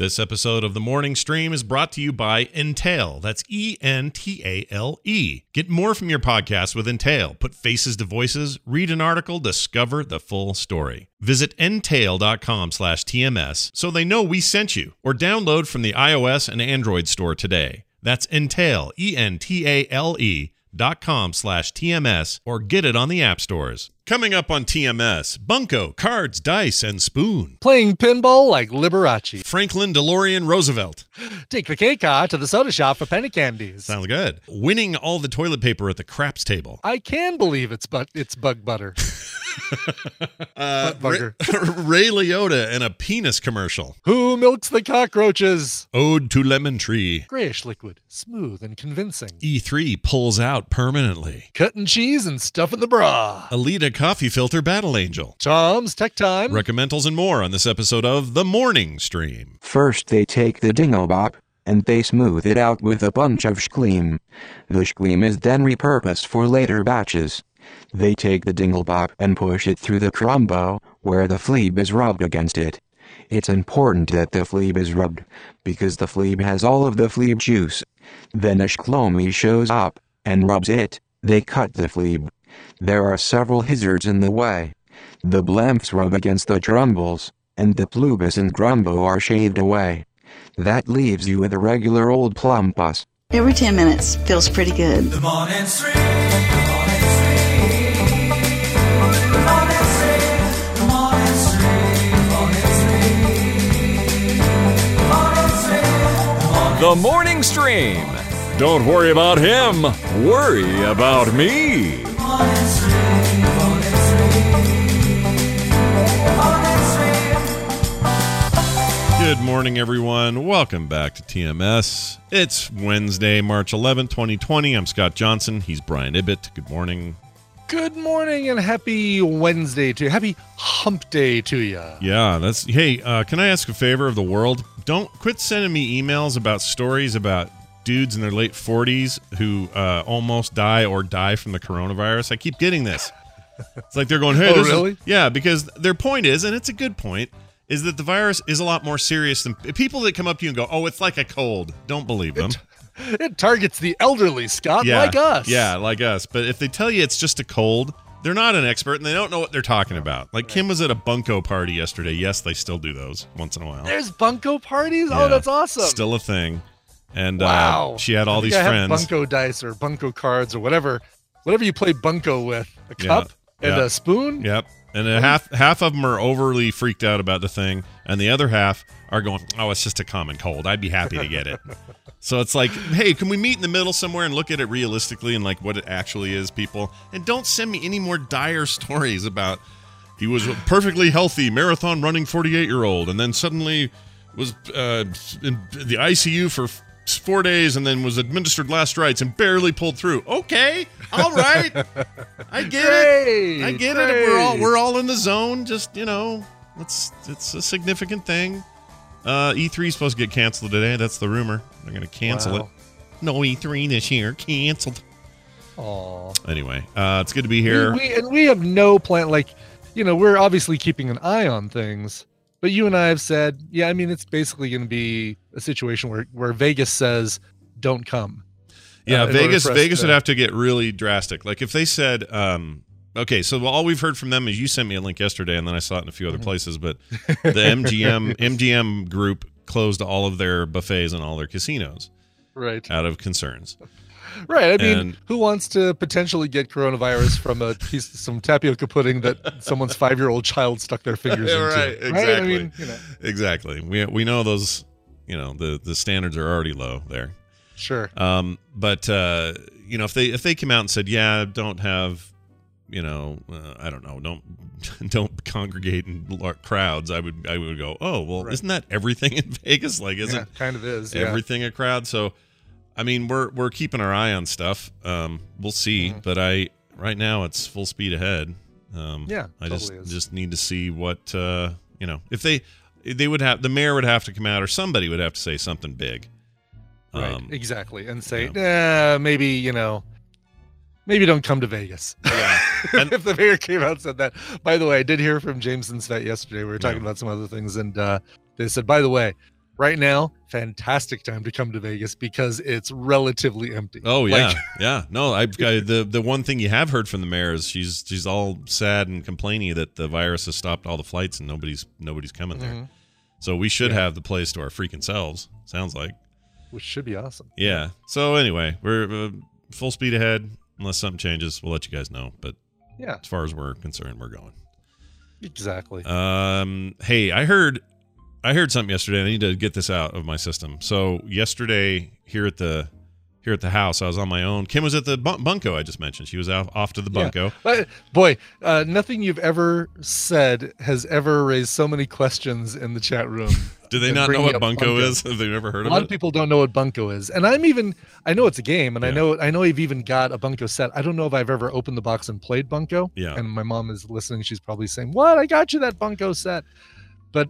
This episode of the Morning Stream is brought to you by Entail. That's E N T A L E. Get more from your podcast with Entail. Put faces to voices, read an article, discover the full story. Visit entail.com slash TMS so they know we sent you, or download from the iOS and Android store today. That's Entail, E N T A L E dot com slash TMS or get it on the app stores. Coming up on TMS, Bunko, Cards, Dice, and Spoon. Playing pinball like Liberace. Franklin DeLorean Roosevelt. Take the K Car to the soda shop for penny candies. Sounds good. Winning all the toilet paper at the craps table. I can believe it's but it's bug butter. Uh, bugger. Ray, Ray Liotta and a penis commercial. Who milks the cockroaches? Ode to Lemon Tree. Grayish liquid, smooth and convincing. E3 pulls out permanently. Cutting cheese and stuff in the bra. Alita Coffee Filter Battle Angel. Tom's Tech Time. Recommendals and more on this episode of The Morning Stream. First they take the dinglebop, and they smooth it out with a bunch of schleam. The schleam is then repurposed for later batches. They take the dinglebop and push it through the grumbo, where the fleeb is rubbed against it. It's important that the fleeb is rubbed, because the fleeb has all of the fleeb juice. Then a shlomi shows up, and rubs it, they cut the fleeb. There are several hazards in the way. The blamps rub against the trumbles, and the plubis and grumbo are shaved away. That leaves you with a regular old plumpus. Every 10 minutes feels pretty good. The morning stream. The morning stream. The morning stream. The morning stream. The morning stream. The Morning Stream. Don't worry about him, worry about me. Good morning, everyone. Welcome back to TMS. It's Wednesday, March 11, 2020. I'm Scott Johnson. He's Brian Ibbett. Good morning. Good morning and happy Wednesday to you. Happy hump day to you. Yeah, that's. Hey, uh, can I ask a favor of the world? Don't quit sending me emails about stories about dudes in their late 40s who uh, almost die or die from the coronavirus. I keep getting this. It's like they're going, hey, Oh, this is-" really? yeah, because their point is, and it's a good point, is that the virus is a lot more serious than people that come up to you and go, oh, it's like a cold. Don't believe them. It targets the elderly, Scott, yeah, like us. Yeah, like us. But if they tell you it's just a cold, they're not an expert and they don't know what they're talking about. Like Kim was at a bunko party yesterday. Yes, they still do those once in a while. There's bunko parties? Yeah, Oh, that's awesome. Still a thing. And wow. uh, she had all these I friends. bunko dice or bunko cards or whatever. Whatever you play bunko with. A Yeah, cup and yeah. a spoon? Yep. And a half half of them are overly freaked out about the thing, and the other half are going, "Oh, it's just a common cold. I'd be happy to get it." so it's like, "Hey, can we meet in the middle somewhere and look at it realistically and like what it actually is, people? And don't send me any more dire stories about he was perfectly healthy marathon running 48 year old, and then suddenly was uh, in the ICU for." Four days and then was administered last rites and barely pulled through. Okay, all right, I get it. I get it. We're all we're all in the zone. Just you know, it's it's a significant thing. Uh, E3 is supposed to get canceled today. That's the rumor. They're going to cancel Wow. it. No E3 this year. Canceled. Aw. Anyway, uh, it's good to be here. We, we, and we have no plan. Like, you know, we're obviously keeping an eye on things, but you and I have said, yeah, I mean, it's basically going to be a situation where, where Vegas says, don't come. yeah, uh, Vegas. Vegas to- would have to get really drastic. Like if they said, um, okay, so all we've heard from them is you sent me a link yesterday, and then I saw it in a few other Mm-hmm. places. But the MGM MGM group closed all of their buffets and all their casinos Right. out of concerns. Right. I mean, And- who wants to potentially get coronavirus from a piece, some tapioca pudding that someone's five year old child stuck their fingers Yeah, into? right, I exactly. mean, you know, Exactly. We we know those. You know the the standards are already low there. sure. Um, but uh, you know if they if they came out and said, yeah, don't have, you know, uh, I don't know, don't don't congregate in large crowds, I would I would go, oh well, Right. isn't that everything in Vegas? Like, isn't kind of is. Yeah. everything a crowd? So, I mean, we're we're keeping our eye on stuff. Um, we'll see, Mhm. but I right now it's full speed ahead. Um, Yeah, I just is. just need to see what uh, you know if they they would have the mayor would have to come out or somebody would have to say something big. Right. Um, exactly. And say, nah, maybe, you know, maybe don't come to Vegas. Yeah. And- if the mayor came out and said that. By the way, I did hear from Jameson Svet yesterday. We were talking Yeah. about some other things, and uh, they said, by the way, right now, fantastic time to come to Vegas because it's relatively empty. Oh yeah, Like, yeah. No, I've got the the one thing you have heard from the mayor is she's she's all sad and complaining that the virus has stopped all the flights and nobody's nobody's coming there. Mhm. So we should Yeah. have the place to our freaking selves. Sounds like. which should be awesome. Yeah. So anyway, we're uh, full speed ahead. Unless something changes, we'll let you guys know. But Yeah, as far as we're concerned, we're going. exactly. Um, hey, I heard, I heard something yesterday. I need to get this out of my system. So yesterday here at the, here at the house, I was on my own. Kim was at the bun- bunko I just mentioned. She was out off to the Yeah. bunko. But, boy, uh, nothing you've ever said has ever raised so many questions in the chat room. Do they not know what bunko. is? Have they never heard of it? A lot of people don't know what bunko is, and I'm even I know it's a game, and I know I know I've even got a bunko set. I don't know if I've ever opened the box and played bunko. Yeah. And my mom is listening; she's probably saying, "What? I got you that bunko set," but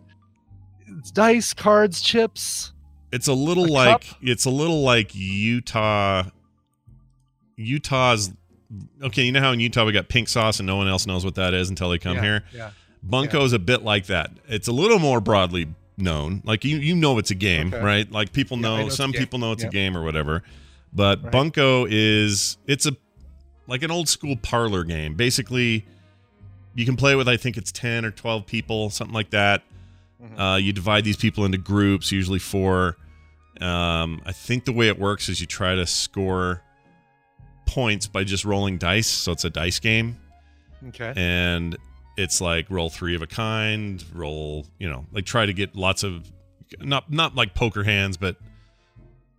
dice, cards, chips. It's a little A like cup? it's a little like Utah. Utah's okay. You know how in Utah we got pink sauce and no one else knows what that is until they come Yeah, here. Yeah. Bunko is a bit like that. It's a little more broadly known. Like you, you know, it's a game, Okay. right? Like people Yeah, know. know it's a some people know it's Yeah. a game or whatever. But Right. Bunko is it's a like an old school parlor game. Basically, you can play with I think it's ten or twelve people, something like that. Mhm. Uh, you divide these people into groups, usually four. Um, I think the way it works is you try to score points by just rolling dice. So it's a dice game Okay. and it's like roll three of a kind roll you know like try to get lots of not not like poker hands but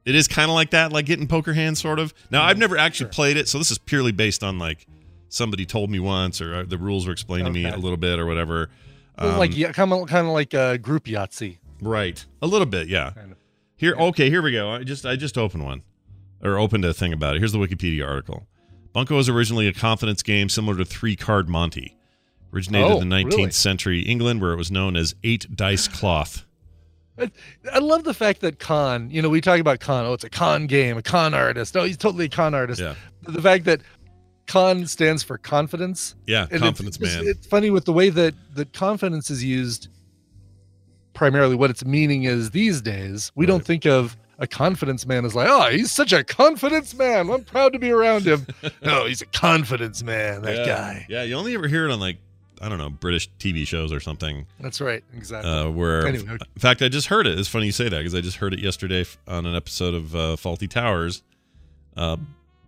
it is kind of like that like getting poker hands sort of now i've never actually Sure. played it so this is purely based on like somebody told me once or uh, the rules were explained to me a little bit or whatever Well, like Um, yeah, kind of kind of like a group Yahtzee. right a little bit yeah Kind of. here, Yeah. okay, here we go. I just I just opened one, or opened a thing about it. Here's the Wikipedia article. Bunko was originally a confidence game similar to three card Monty. Originated Oh, in the 19th really? century England, where it was known as eight dice cloth. I love the fact that con, you know, we talk about con. Oh, it's a con game, a con artist. Oh, he's totally a con artist. Yeah, The fact that con stands for confidence. yeah, And confidence just- man. It's funny with the way that that confidence is used. Primarily, what its meaning is these days. We don't think of a confidence man as like, oh, he's such a confidence man. I'm proud to be around him. no, he's a confidence man. That yeah. guy. Yeah, you only ever hear it on like I don't know British TV shows or something. That's right. Exactly. Uh, where, Anyway. in fact, I just heard it. It's funny you say that because I just heard it yesterday on an episode of uh, Fawlty Towers. Uh,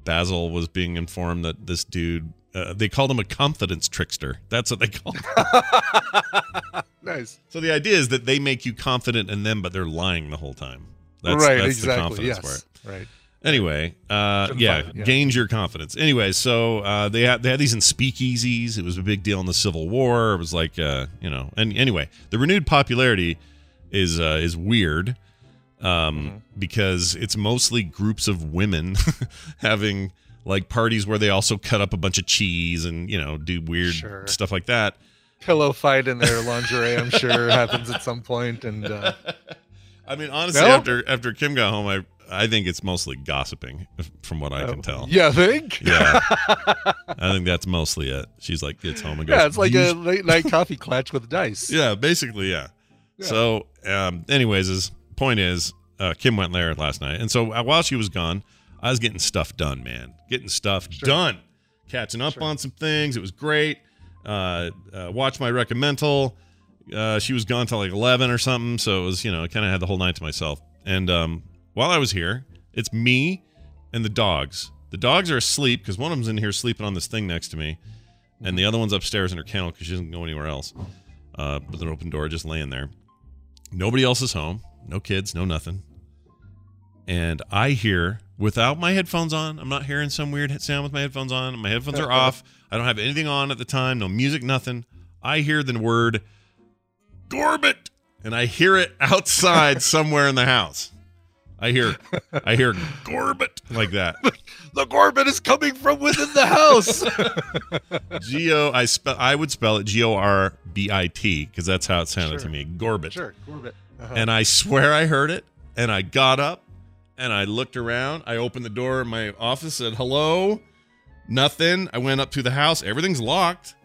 Basil was being informed that this dude, uh, they called him a confidence trickster. That's what they called him. nice. So the idea is that they make you confident in them, but they're lying the whole time. That's, right. that's the exactly. confidence Yes. part. Right. Anyway, uh, yeah, yeah. gains your confidence. Anyway, so uh, they had they had these in speakeasies. It was a big deal in the Civil War. It was like uh, you know, and anyway, the renewed popularity is uh, is weird um, Mm-hmm. because it's mostly groups of women having like parties where they also cut up a bunch of cheese and you know do weird Sure. stuff like that. Pillow fight in their lingerie, I'm sure, happens at some point. and uh, I mean, honestly, No? after after Kim got home, I I think it's mostly gossiping, from what I can tell. Yeah, I think. Yeah. I think that's mostly it. She's like gets home and goes. Yeah, it's like a late night coffee clutch with dice. Yeah, basically, yeah. Yeah. So, um, anyways, his point is, uh, Kim went there last night, and so uh, while she was gone, I was getting stuff done, man, getting stuff done, catching up Sure. on some things. It was great. Uh, uh, watched my recommendal. Uh, she was gone till like eleven or something, so it was you know I kind of had the whole night to myself. And um, while I was here, it's me and the dogs. The dogs are asleep because one of them's in here sleeping on this thing next to me, and the other one's upstairs in her kennel because she doesn't go anywhere else uh, with an open door, just laying there. Nobody else is home. No kids, no nothing. And I hear, without my headphones on, I'm not hearing some weird sound with my headphones on. My headphones are off. I don't have anything on at the time, no music, nothing. I hear the word Gorbit, and I hear it outside somewhere in the house. I hear, I hear Gorbit like that. The Gorbit is coming from within the house. G O. I spell. I would spell it G O R B I T because that's how it sounded to me. Gorbit. sure, Gorbit. Uh-huh. And I swear I heard it. And I got up and I looked around. I opened the door in my office, said hello. Nothing. I went up to the house. Everything's locked.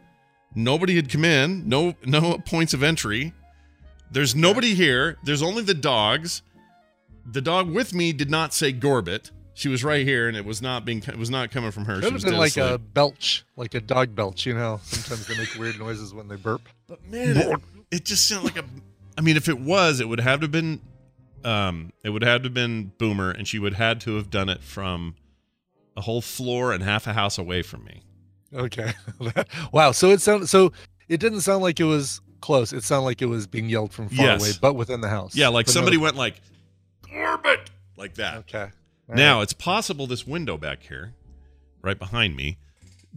Nobody had come in. No, no points of entry. There's nobody here. There's only the dogs. The dog with me did not say Gorbit. She was right here, and it was not being. It was not coming from her. Could She have was been like a belch, like a dog belch. You know, sometimes they make weird noises when they burp. But man, it, it just sounded like a. I mean, if it was, it would have to have been. Um, it would have to have been Boomer, and she would had to have done it from a whole floor and half a house away from me. Okay. wow. So it sounded so it didn't sound like it was close. It sounded like it was being yelled from far Yes. away, but within the house. Yeah, like But no- somebody went like, Gorbit, like that. Okay. Now it's possible this window back here, right behind me,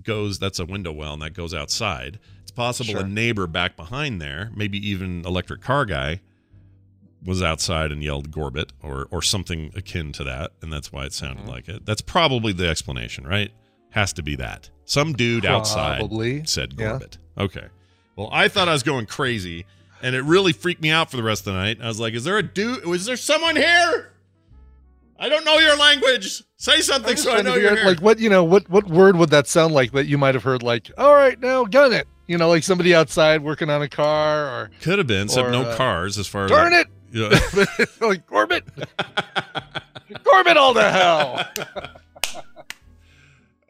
goes. That's a window well, and that goes outside. It's possible a neighbor back behind there, maybe even electric car guy, was outside and yelled "Gorbit" or or something akin to that, and that's why it sounded Mm-hmm. like it. That's probably the explanation, right? Has to be that some dude outside Probably. said Yeah. "Gorbit." Okay. Well, I thought I was going crazy, and it really freaked me out for the rest of the night. I was like, "Is there a dude? Was there someone here?" I don't know your language. Say something so I know you're here. like what you know what what word would that sound like that you might have heard like all right now gun it you know like somebody outside working on a car or Could have been, except or, no uh, cars as far as darn it Yeah. like Corbett Corbett all the hell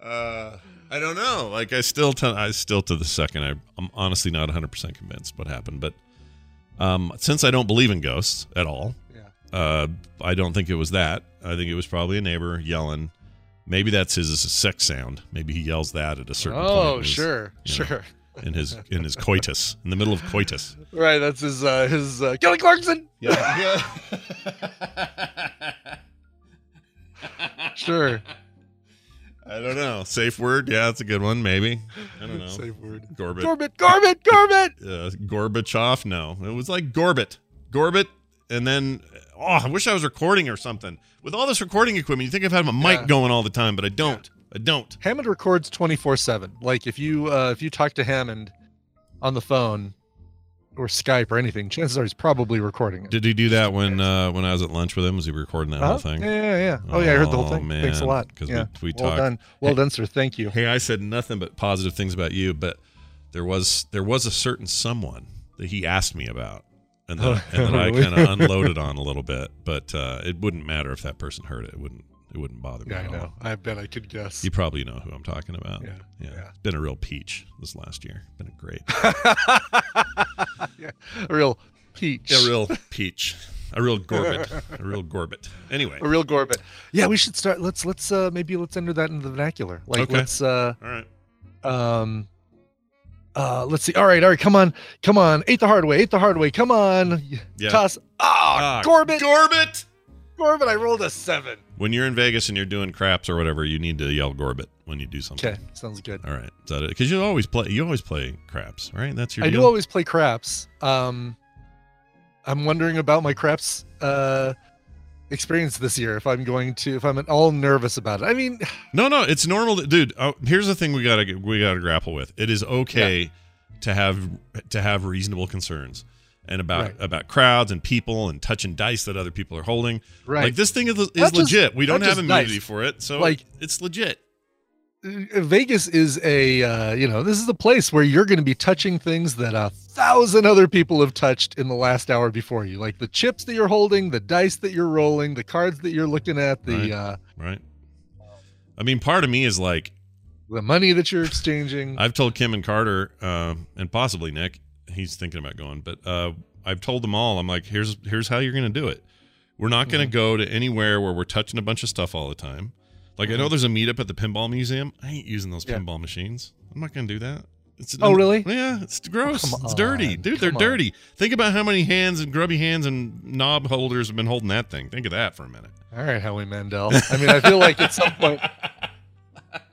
uh, I don't know. Like I still, t- I still to the second, I, I'm honestly not 100 percent convinced what happened. But um, since I don't believe in ghosts at all, yeah uh, I don't think it was that. I think it was probably a neighbor yelling. Maybe that's his sex sound. Maybe he yells that at a certain point. oh in his- sure you know. sure in his in his coitus, in the middle of coitus. right that's his uh his uh, Kelly Clarkson Yeah. sure I don't know. Safe word? Yeah, that's a good one. Maybe. I don't know. safe word Gorbit. Corbett Corbett Corbett Uh, Gorbachev? No, it was like Gorbit. Gorbit, and then oh, I wish I was recording or something. With all this recording equipment, you think I'd have a mic Yeah. going all the time, but I don't. I don't. Hammond records 24/7. Like if you uh if you talk to Hammond on the phone or Skype or anything, chances are he's probably recording it. Did he do that when uh, when I was at lunch with him? Was he recording that Uh-huh. whole thing? Yeah, yeah, yeah. Oh yeah, I heard the whole Oh, thing. Thanks a lot. Because yeah. we- we well talked- done. Well Hey- done, sir. Thank you. Hey, I said nothing but positive things about you, but there was there was a certain someone that he asked me about, and then, and then I kind of unloaded on a little bit. But uh, it wouldn't matter if that person heard it. It wouldn't it wouldn't bother me Yeah, I at all. know. I bet I could guess. You probably know who I'm talking about. Yeah, yeah. yeah. It's been a real peach this last year. Been a great, yeah. A real peach. a real peach, a real gorbit, a real gorbit. Anyway, a real Gorbit. Yeah, we should start. Let's let's uh maybe let's enter that into the vernacular. Like Okay. let's uh all right. um uh let's see all right all right come on come on ate the hard way ate the hard way come on Yeah. toss ah, Ah, Corbett Gorbit. Corbett I rolled a seven When you're in Vegas and you're doing craps or whatever, you need to yell Gorbit when you do something. okay sounds good All right. Is that it? Because you always play. You always play craps, right? That's your. I deal? do always play craps um I'm wondering about my craps uh experience this year if I'm going to if I'm at all nervous about it I mean No, no, it's normal, to, dude. Oh, here's the thing we gotta we gotta grapple with. It is okay to have to have reasonable concerns and about Right. about crowds and people and touching dice that other people are holding. right Like this thing is, is just- legit. we don't have immunity dice. for it, so Like- it's legit. Uh, Vegas is a uh, you know this is a place where you're going to be touching things that a thousand other people have touched in the last hour before you, like the chips that you're holding, the dice that you're rolling, the cards that you're looking at, the Right. uh, Right. I mean, part of me is like, the money that you're exchanging. I've told Kim and Carter, um, and possibly Nick, he's thinking about going, but uh, I've told them all. I'm like, here's here's how you're going to do it. We're not going to Mm-hmm. go to anywhere where we're touching a bunch of stuff all the time. Like I know there's a meetup at the pinball museum. I ain't using those Mm-hmm. Yeah. pinball machines. I'm not going to do that. It's Oh, really? Yeah, it's gross. Come it's dirty, dude. They're on. dirty. Think about how many hands and grubby hands and knob holders have been holding that thing. Think of that for a minute. All right, Howie Mandel. I mean, I feel like at some point,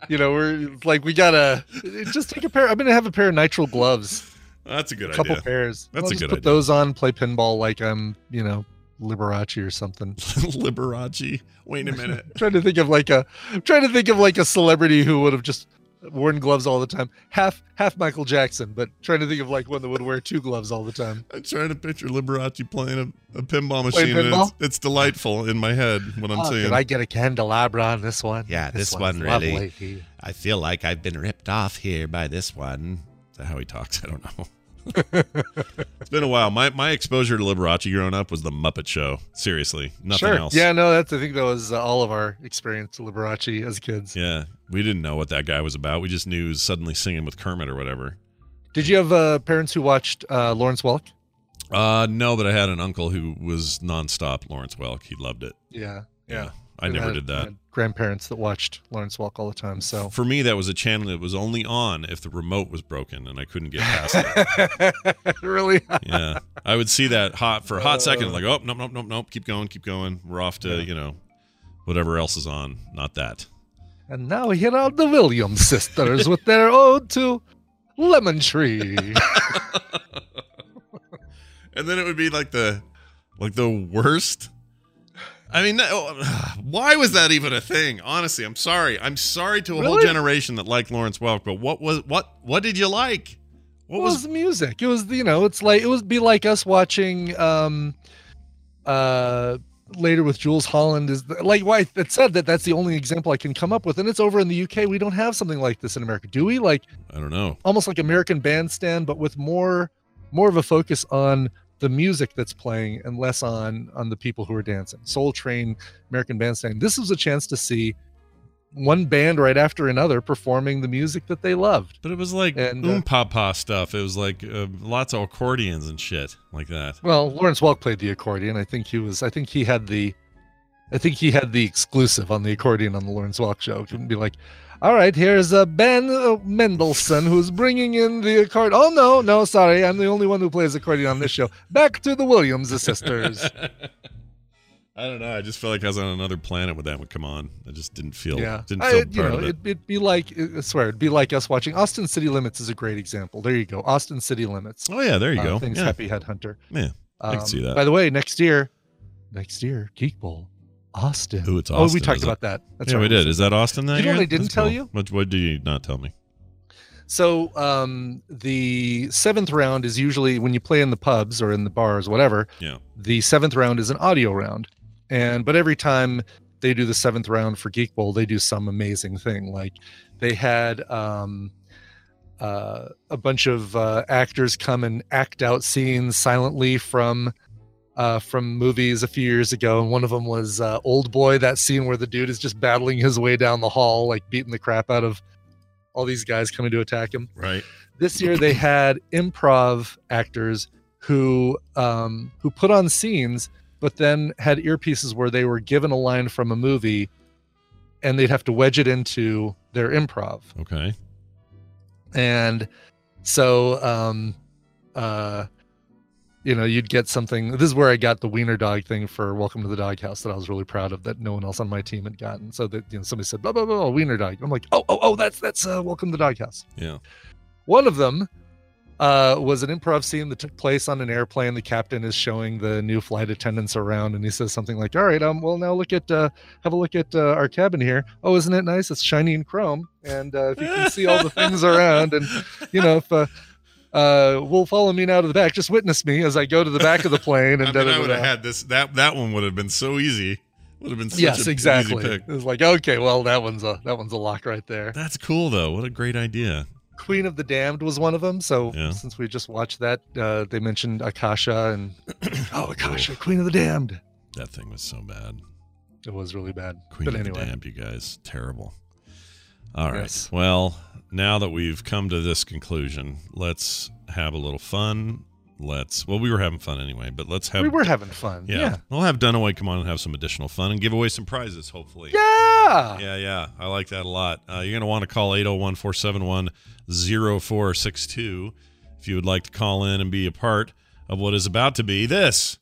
you know, we're like we gotta just take a pair. I'm gonna have a pair of nitrile gloves, That's a good idea. a couple idea. pairs. That's I'll a just good put idea. those on, play pinball like I'm, you know, Liberace or something. Liberace. Wait a minute. trying to think of like a I'm trying to think of like a celebrity who would have just worn gloves all the time. Half half Michael Jackson, but trying to think of like one that would wear two gloves all the time. I'm trying to picture Liberace playing a, a pinball machine. and pinball? It's, it's delightful in my head when I'm Oh, saying. Could I get a candelabra on this one? Yeah, this one's one really- lovely. I feel like I've been ripped off here by this one. Is that how he talks? I don't know. it's been a while. My my exposure to Liberace growing up was the Muppet Show. Seriously, nothing sure. else. Yeah, no, that's I think that was uh, all of our experience with Liberace as kids. Yeah, we didn't know what that guy was about. We just knew he was suddenly singing with Kermit or whatever. Did you have uh, parents who watched uh, Lawrence Welk? Uh, no, but I had an uncle who was nonstop Lawrence Welk. He loved it. Yeah, Yeah, I And never had- did that. Grandparents that watched Lawrence Welk all the time. So For me, that was a channel that was only on if the remote was broken and I couldn't get past it. really, Yeah, I would see that hot for a hot second, Uh. like, oh, nope, nope, nope, nope, keep going, keep going. We're off to Yeah. you know whatever else is on. Not that. and now here are the Williams sisters with their ode to Lemon Tree. and then it would be like the like the worst i mean why was that even a thing? Honestly i'm sorry. I'm sorry to a whole generation that liked lawrence welk but what was what what did you like? What What was was the music? It was you know, it's like it would be like us watching um uh later with Jools Holland is the, like why it said that that's the only example I can come up with and it's over in the UK we don't have something like this in America do we? Like i don't know. almost like American Bandstand but with more more of a focus on the music that's playing and less on on the people who are dancing Soul Train American Bandstand this was a chance to see one band right after another performing the music that they loved but it was like And, oom papa stuff it was like uh, lots of accordions and shit like that Well, Lawrence Welk played the accordion. I think he was. I think he had the. I think he had the exclusive on the accordion on the Lawrence Welk show. Couldn't be like, all right, here's uh, Ben uh, Mendelsohn who's bringing in the accordion. Oh no, no, sorry, I'm the only one who plays accordion on this show. Back to the Williams sisters. i don't know i just felt like i was on another planet when that would come on i just didn't feel yeah, didn't I- feel you part know, of it it'd, it'd be like I swear, it'd be like us watching Austin City Limits is a great example. There you go, Austin City Limits. oh yeah there you Uh, go Things yeah. Happy Headhunter. yeah I can see that. By the way, next year, next year, Geek Bowl, Austin. Ooh, it's Oh, we talked is it? about that. That's yeah right. we did is that austin that You know year? what I didn't That's tell cool. you? what, what did you not tell me So um, the seventh round is usually when you play in the pubs or in the bars, whatever. Yeah. The seventh round is an audio round, and but every time they do the seventh round for Geek Bowl, they do some amazing thing. Like they had um, uh, a bunch of uh, actors come and act out scenes silently from. Uh, from movies a few years ago, and one of them was uh, Old Boy. That scene where the dude is just battling his way down the hall, like beating the crap out of all these guys coming to attack him. Right. This year they had improv actors who um, who put on scenes but then had earpieces where they were given a line from a movie and they'd have to wedge it into their improv. Okay. And so um uh you know you'd get something this is where i got the wiener dog thing for welcome to the doghouse that i was really proud of that no one else on my team had gotten so that you know somebody said blah blah blah, wiener dog i'm like oh oh oh that's that's uh, welcome to the doghouse yeah one of them uh, was an improv scene that took place on an airplane. The captain is showing the new flight attendants around, and he says something like, "All right, um, well now look at, uh, have a look at uh, our cabin here. Oh, isn't it nice? It's shiny and chrome, and uh, if you can see all the things around, and you know if." Uh, will follow me now to the back. Just witness me as I go to the back of the plane. And I, mean, I would have had this. That that one would have been so easy. Would have been such yes, a exactly. Easy It was like, okay, well, that one's a that one's a lock right there. That's cool though. What a great idea. Queen of the Damned was one of them. So Yeah. since we just watched that, uh, they mentioned Akasha and oh, Akasha, Queen of the Damned. That thing was so bad. It was really bad. Queen but of anyway, the Damned, you guys, terrible. All right. Yes. Well, now that we've come to this conclusion, let's have a little fun. Let's. Well, we were having fun anyway, but let's have. we were having fun. Yeah, Yeah. we'll have Dunaway come on and have some additional fun and give away some prizes, hopefully. Yeah. Yeah, yeah. I like that a lot. Uh, you're going to want to call 801 471 0462 if you would like to call in and be a part of what is about to be this.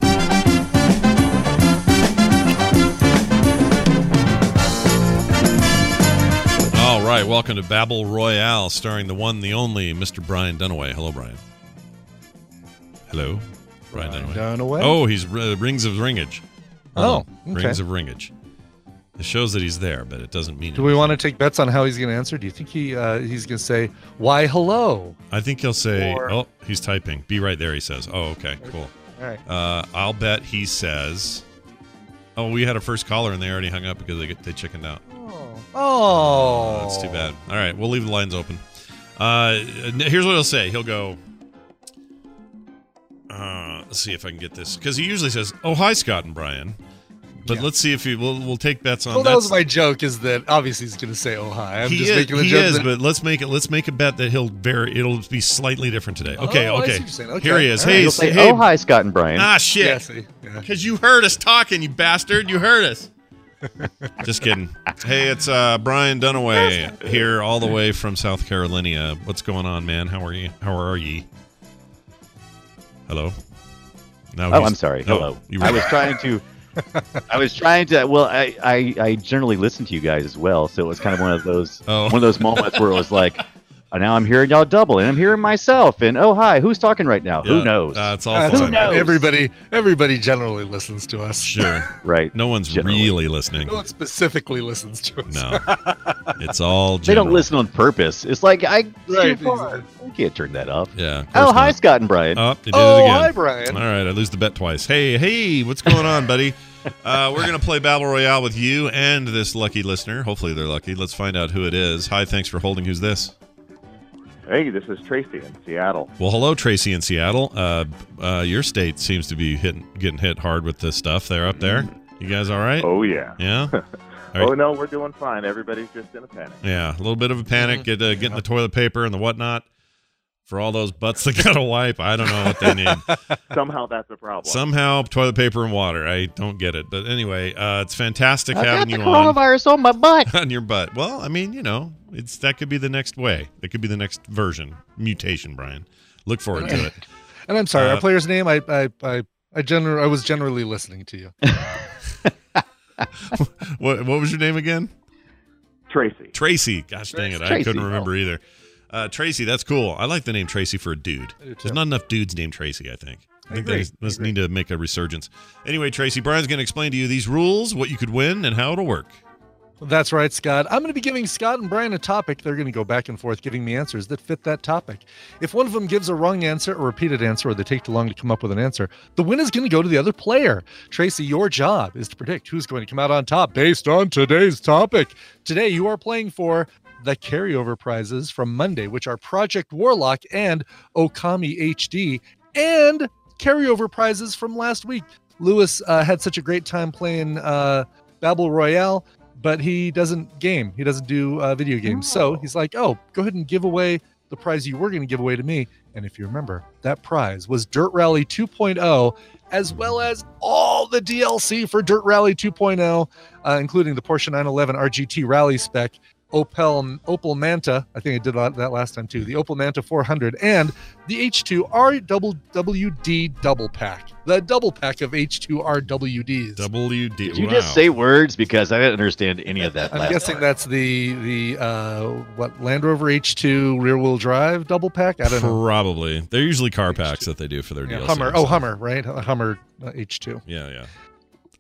Right, welcome to Babel Royale, starring the one, the only Mr. Brian Dunaway. Hello, Brian. Hello, Brian, Brian Dunaway. Dunaway? Oh, he's uh, Rings of Ringage. Hold Oh, okay. Rings of Ringage. It shows that he's there, but it doesn't mean. Do we want to take bets on how he's going to answer? Do you think he uh, he's going to say why hello? I think he'll say, Or- "Oh, he's typing." Be right there. He says, "Oh, okay, cool." All right. Uh, I'll bet he says, "Oh, we had a first caller and they already hung up because they get they chickened out." Oh. That's too bad. All right, we'll leave the lines open. Uh, here's what he'll say. He'll go, Uh, let's see if I can get this because he usually says, "Oh hi, Scott and Brian," but Yeah. let's see if he we'll we'll take bets on Well, that was my joke. Is that obviously he's going to say, "Oh hi." I'm he just is, making the he joke. is, that- but let's make it. Let's make a bet that he'll vary. It'll be slightly different today. Okay, Oh, okay. what you're saying. Okay. Here he is. All right. Hey, You'll say, say, hey, "Oh, hi, Scott and Brian." ah, shit. yeah, yeah. Because you heard us talking, you bastard. You heard us. Just kidding. Hey, it's uh, Brian Dunaway here, all the way from South Carolina. What's going on, man? How are you? How are ye? Hello. No, Oh, I'm sorry. no, Hello. you I was trying to. I was trying to. Well, I, I I generally listen to you guys as well, so it was kind of one of those Oh. one of those moments where it was like, oh, now I'm hearing y'all double, and I'm hearing myself, and oh hi, who's talking right now? Yeah, Who knows? That's all That's fun. okay. Everybody, everybody generally listens to us. Sure. right. No one's Generally. really listening. No one specifically listens to us. No. It's all They don't listen on purpose. It's like I, Right, I can't turn that off. Yeah. Oh hi, not. Scott and Brian. Oh, did Oh, it again. hi, Brian. All right, I lose the bet twice. Hey, hey, what's going on, buddy? Uh, we're gonna play Battle Royale with you and this lucky listener. Hopefully, they're lucky. Let's find out who it is. Hi, thanks for holding. Who's this? Hey, this is Tracy in Seattle. Well, hello, Tracy in Seattle. Uh, uh, your state seems to be hitting, getting hit hard with this stuff. They're up there. You guys all right? Oh yeah. Yeah. All Oh no, we're doing fine. Everybody's just in a panic. Yeah, a little bit of a panic. Get uh, getting the toilet paper and the whatnot for all those butts that got to wipe. I don't know what they need. Somehow that's a problem. Somehow, toilet paper and water. I don't get it. But anyway, uh, it's fantastic I got having the you on. coronavirus on my butt. on your butt. Well, I mean, you know, it's that could be the next way. It could be the next version, mutation. Brian, look forward to it. And I'm sorry, Uh, our player's name. I, I, I, I gener- I was generally listening to you. What what was your name again? Tracy. Tracy. Gosh dang it, I couldn't remember either. Uh, Tracy, that's cool. I like the name Tracy for a dude. I do too. There's not enough dudes named Tracy. I think. I I think agree. they I must need to make a resurgence. Anyway, Tracy, Brian's going to explain to you these rules, what you could win, and how it'll work. That's right, Scott. I'm going to be giving Scott and Brian a topic. They're going to go back and forth giving me answers that fit that topic. If one of them gives a wrong answer, a repeated answer, or they take too long to come up with an answer, the win is going to go to the other player. Tracy, your job is to predict who's going to come out on top based on today's topic. Today, you are playing for the carryover prizes from Monday, which are Project Warlock and Okami HD, and carryover prizes from last week. Lewis uh, had such a great time playing uh, Babel Royale but he doesn't game. He doesn't do uh, video games. So he's like, oh, go ahead and give away the prize you were going to give away to me. And if you remember, that prize was Dirt Rally 2.0, as well as all the DLC for Dirt Rally 2.0, uh, including the Porsche 911 RGT Rally spec, Opel Opel Manta. I think I did that that last time too. The Opel Manta 400 and the H2 RWD double pack. The double pack of H2 RWDs. WD. Did you wow. just say words because I didn't understand any of that? I'm last guessing part. that's the the uh what Land Rover H2 rear wheel drive double pack. I don't know. Probably. They're usually car packs that they do for their Yeah, DLC. Hummer. so- Oh, Hummer, right? Hummer uh, H2. Yeah, yeah.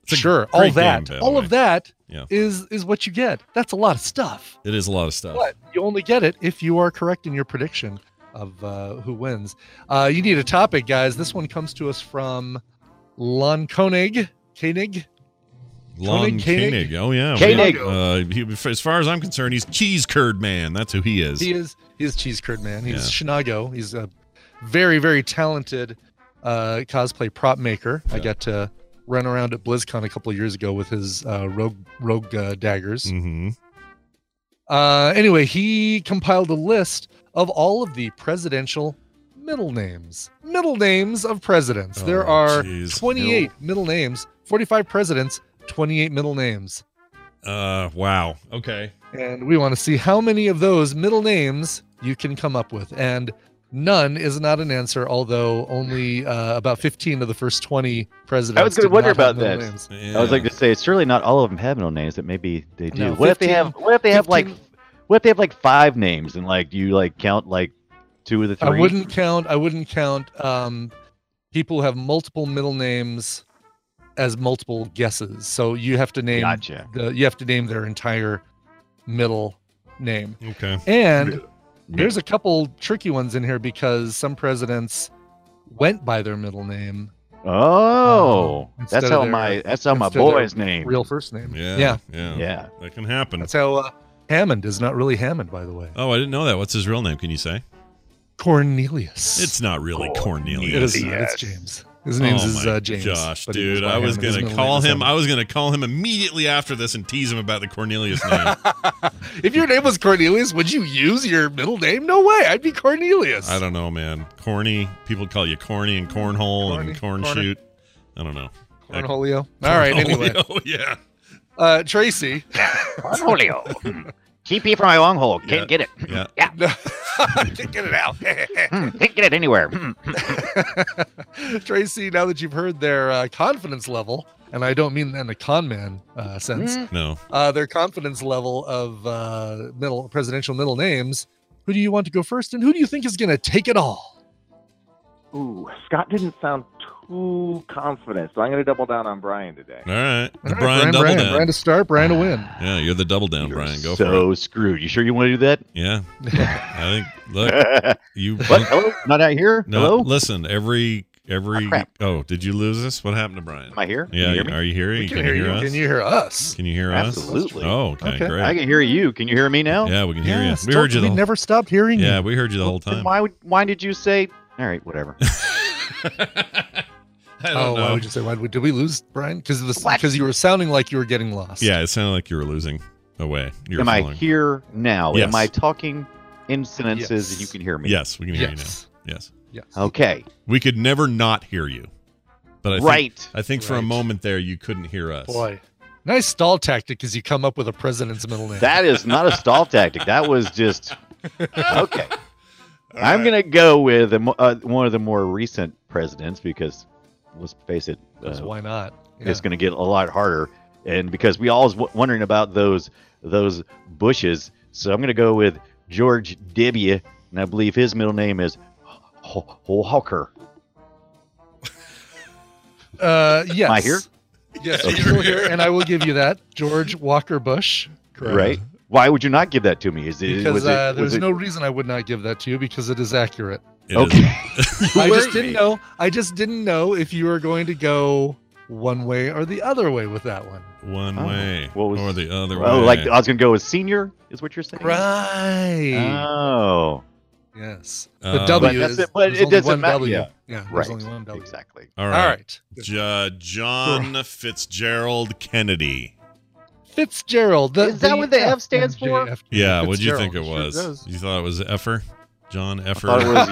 It's a Sure. All that. by the all way. of that Yeah. is is what you get. That's a lot of stuff. It is a lot of stuff. But you only get it if you are correct in your prediction of uh, who wins. Uh, you need a topic, guys. This one comes to us from Lon Koenig. Koenig. Lon Koenig, Koenig? Koenig. Oh yeah. Koenig. Uh, he, as far as I'm concerned, he's cheese curd man. That's who he is. He is he is cheese curd man. He's Yeah. Shinago. He's a very very talented uh, cosplay prop maker. I Yeah. got to run around at BlizzCon a couple years ago with his uh, rogue rogue uh, daggers. hmm Uh, anyway, he compiled a list of all of the presidential middle names. Middle names of presidents. there Oh, are jeez. 28 middle names, 45 presidents, 28 middle names. Uh, wow. Okay. And we want to see how many of those middle names you can come up with. And none is not an answer, although only uh, about 15 of the first 20 presidents. I was gonna wonder have about middle that. names. I was like to say, surely not all of them have middle names, but maybe they do. No, what if they have? What if they have like? What if they have like five names and like do you like count like two of the three? I wouldn't count. I wouldn't count um, people who have multiple middle names as multiple guesses. So you have to name Gotcha. the you have to name their entire middle name. Okay. And there's a couple tricky ones in here because some presidents went by their middle name, Oh, Um, that's how their- my that's how my instead of their boy's name. real first name. Yeah. yeah. Yeah. Yeah. That can happen. That's how uh, Hammond is not really Hammond, by the way. Oh, I didn't know that. What's his real name? Can you say? Cornelius. It's not really it Cornelius. is. not. It's James. His name's oh is uh, James. Gosh, but he goes dude, I was him, and his gonna call him. I was gonna call him immediately after this and tease him about the Cornelius name. if your name was Cornelius, would you use your middle name? No way. I'd be Cornelius. I don't know, man. Corny. People call you corny and cornhole Corny, and corn corny. shoot. I don't know. Cornholio. All right. Anyway, Oh yeah. uh, Tracy. Cornholio. TP for my long hole. Can't Yeah. get it. Yeah. yeah. Can't get it out. Hmm, Can't get it anywhere. Hmm. Tracy, now that you've heard their uh, confidence level, and I don't mean that in a con man uh, sense, No. uh, their confidence level of uh, middle presidential middle names, who do you want to go first, and who do you think is going to take it all? Ooh, Scott didn't sound too confident, so I'm going to double down on Brian today. All right. All right Brian, double Brian, down. Brian to start, Brian to win. yeah, you're the double down, You're Brian. Go for it. so screwed. You sure you want to do that? Yeah. I think. Look, what? you. Hello? Not out here? No, Hello? listen. Every every. Oh. Oh, did you lose us? What happened to Brian? Am I here? Can Yeah. you hear me? Are you here? We Can, can you hear hear you. us? Can you hear us? Can you hear us? Absolutely. Oh, okay, Okay. great. I can hear you. Can you hear me now? yeah, we can hear Yes, you. We heard you. We whole, never stopped hearing yeah, you. we heard you the whole Then time. why why did you say? All right, whatever. I don't Oh, why would you say? Why would, did we lose Brian? Because What? because you were sounding like you were getting lost. Yeah, it sounded like you were losing away. You were Am I here now? Yes. Am I talking in sentences Yes. and you can hear me? Yes, we can hear Yes. you now. Yes, Yes. Okay. we could never not hear you. But I think, right. I think for a moment there you couldn't hear us. Boy, nice stall tactic as you come up with a president's middle name. That is not a stall tactic. That was just okay. All I'm right. gonna go with a uh, one of the more recent presidents because let's face it, uh, why not? Yeah. it's gonna get a lot harder, and because we always w- wondering about those those bushes, so I'm gonna go with George W. And I believe his middle name is Hawker. Uh, yes. I here? Yes, Yeah, you're here, and I will give you that. George Walker Bush. Correct. Right? Why would you not give that to me? Is it Because was it, uh, was there's it- no reason I would not give that to you because it is accurate. It Okay. I just didn't know. I just didn't know if you were going to go one way or the other way with that one. one Oh, way what was- or the other Oh, way. Oh, like I was gonna go with senior, is what you're saying? Right. Oh, yes. Uh, The But W that's is. it- but it doesn't matter- W. yeah. Yeah. Right. only one W. Exactly. All All right. right. J- John Fitzgerald Kennedy. Fitzgerald. The, Is that what the F stands for? FJF. Yeah, What do you think it was? does. you thought it was Effer? John I Effer? thought it was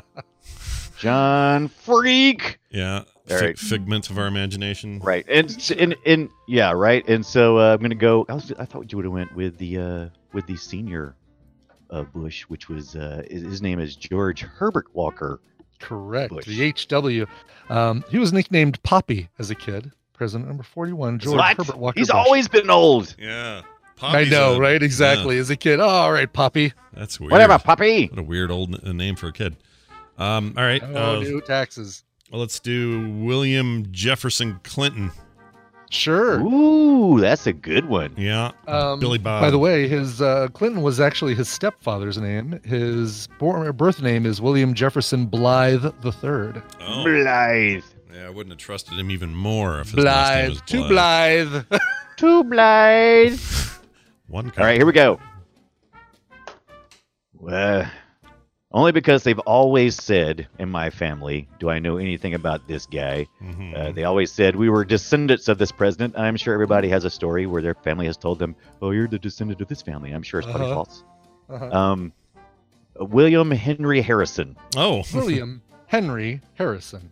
yeah. John Freak. yeah. All Fi- right. Figment of our imagination. Right. And and and yeah, right. And so uh, I'm gonna go. I was I thought you would have went with the uh with the senior uh, Bush, which was uh his his name is George Herbert Walker. Correct. Bush. The HW. Um, he was nicknamed Poppy as a kid. President number 41, George what? Herbert Walker. He's Bush. always been old. Yeah. I know, a- right? Exactly. As a kid. Oh, all right, Poppy. That's weird. Whatever, puppy. What a weird old n- name for a kid. Um, all right. Oh, uh, new taxes. well, let's do William Jefferson Clinton. Sure. Ooh, that's a good one. Yeah. Um, Billy Bob. By the way, his uh, Clinton was actually his stepfather's name. His born, birth name is William Jefferson Blythe III. Oh, Blythe. yeah. I wouldn't have trusted him even more if his last name was Blythe. was Too Blythe. Blythe. Too Blythe. One. All right, here we go. Uh, only because they've always said in my family, do I know anything about this guy? Mhm. Uh, they always said we were descendants of this president. And I'm sure everybody has a story where their family has told them, "Oh, you're the descendant of this family." I'm sure it's probably Uh-huh. false. Uh-huh. Um, William Henry Harrison. oh, William Henry Harrison.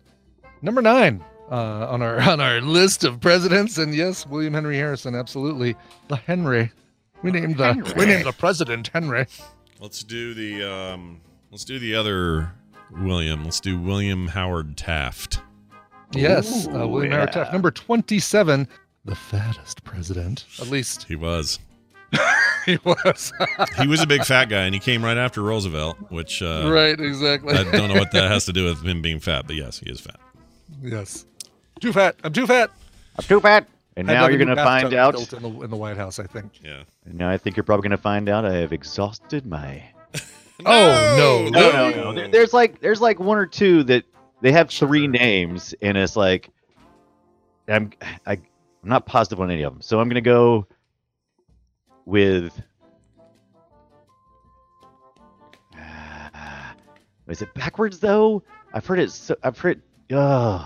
Number nine uh, on our on our list of presidents, and yes, William Henry Harrison, absolutely. The Henry. We named the we named the president Henry. let's do the um, let's do the other William. Let's do William Howard Taft. Yes, uh, Ooh, William Howard. Taft. Number twenty-seven, the fattest president. At least He was. he was. He was a big fat guy, and he came right after Roosevelt, which uh, right, exactly. I don't know what that has to do with him being fat, but yes, he is fat. yes. Too fat. I'm too fat. I'm too fat. And now you're going to find out. built in the, in the White House. I think. Yeah. And now I think you're probably going to find out I have exhausted my. Oh, no, No, no, no. There, there's like there's like one or two that they have three names, and it's like I'm I, I'm not positive on any of them. So I'm gonna go with. is it backwards though? I've heard it. So, I've heard Ugh.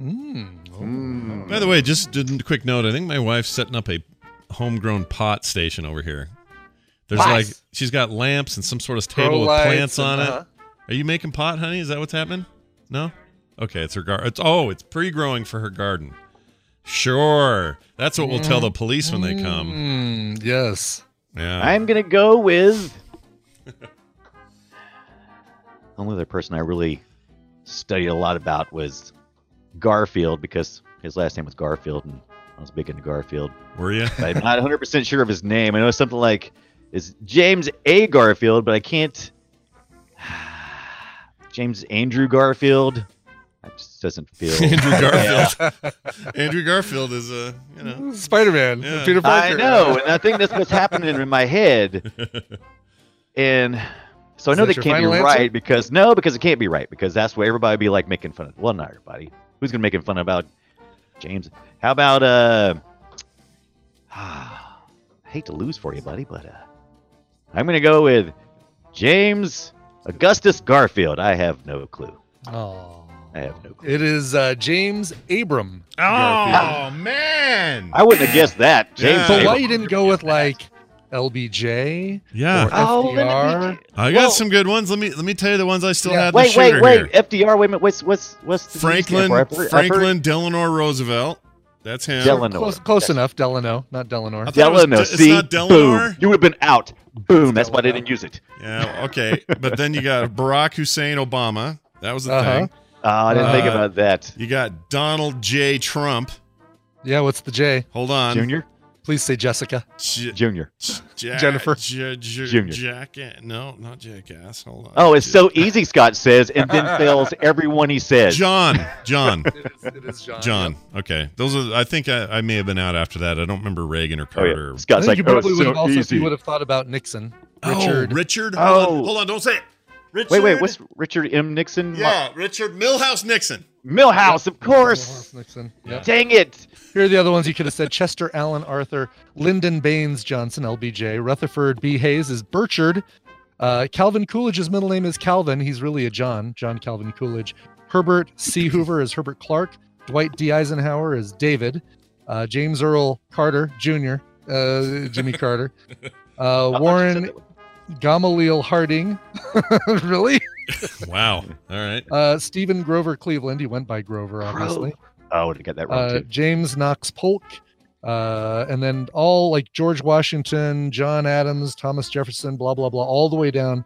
Mm. Oh. Mm. By the way, just a quick note. I think my wife's setting up a homegrown pot station over here. There's Nice. like she's got lamps and some sort of table Grow with plants on and, it. uh-huh. Are you making pot, honey? Is that what's happening? No. Okay, it's her garden. It's oh, it's pre-growing for her garden. Sure, that's what we'll tell the police when they come. Mm, yes. Yeah. I'm gonna go with. Only other person I really studied a lot about was Garfield because his last name was Garfield, and I was big into Garfield. Were you? I'm not 100 percent sure of his name. I know it's something like is James A. Garfield, but I can't. James Andrew Garfield. That just doesn't feel. Andrew Garfield. Andrew Garfield is a you know. Spider Man. Yeah. Peter I know, and I think that's what's happening in my head. And so I know that they can't be answer? right because no, because it can't be right because that's what everybody would be like making fun of. Well, not everybody. Who's gonna make fun about James? How about uh? I hate to lose for you, buddy, but uh, I'm gonna go with James Augustus Garfield. I have no clue. Oh. I have no clue. It is uh, James Abram. Oh Garfield. man. I wouldn't have guessed that. James. Yeah. So Abram. why you didn't go with like LBJ Yeah. or Oh, FDR? me- I got Well- some good ones. Let me let me tell you the ones I still Yeah. had. Wait, wait, wait. here. FDR. Wait a minute. What's what's what's the Franklin heard- Franklin Delano Roosevelt. That's him. Delano. Close, close enough. Delano, not Delano. I thought it was Delano. It's see, not Delano? boom. You would have been out. Boom. That's why they didn't use it. Yeah, okay. but then you got Barack Hussein Obama. That was the Uh-huh. thing. Oh, I didn't think Uh, about that. You got Donald J. Trump. Yeah, what's the J? Hold on. Junior. Please say Jessica. J- Junior. J- Jennifer. J- J- Junior. Jackass. No, not Jackass. Hold on. Oh, it's so easy. Scott says, and then fails everyone he says. John. John. It is, it is John. John. Okay. Those are. I think I, I may have been out after that. I don't remember Reagan or Oh Carter. yeah. I think like, you oh, probably it's would so have also easy. you would have thought about Nixon. Oh, Richard. Richard. Oh. Hold on. Hold on. Don't say it. Richard. Wait, wait. What's Richard M. Nixon? Yeah, Richard Milhous Nixon. Millhouse, of course. Horace Nixon. Yeah. Yep. Dang it. Here are the other ones you could have said: Chester Alan Arthur, Lyndon Baines Johnson, LBJ, Rutherford B. Hayes is Birchard, uh, Calvin Coolidge's middle name is Calvin. He's really a John, John Calvin Coolidge. Herbert C. Hoover is Herbert Clark. Dwight D. Eisenhower is David. Uh, James Earl Carter Jr. Uh, Jimmy Carter. Uh, Warren Gamaliel Harding. really? Wow. All right. Uh, Stephen Grover Cleveland. He went by Grover, obviously. Oh, I would have got that wrong Uh, too. James Knox Polk. Uh, and then all like George Washington, John Adams, Thomas Jefferson, blah, blah, blah, all the way down.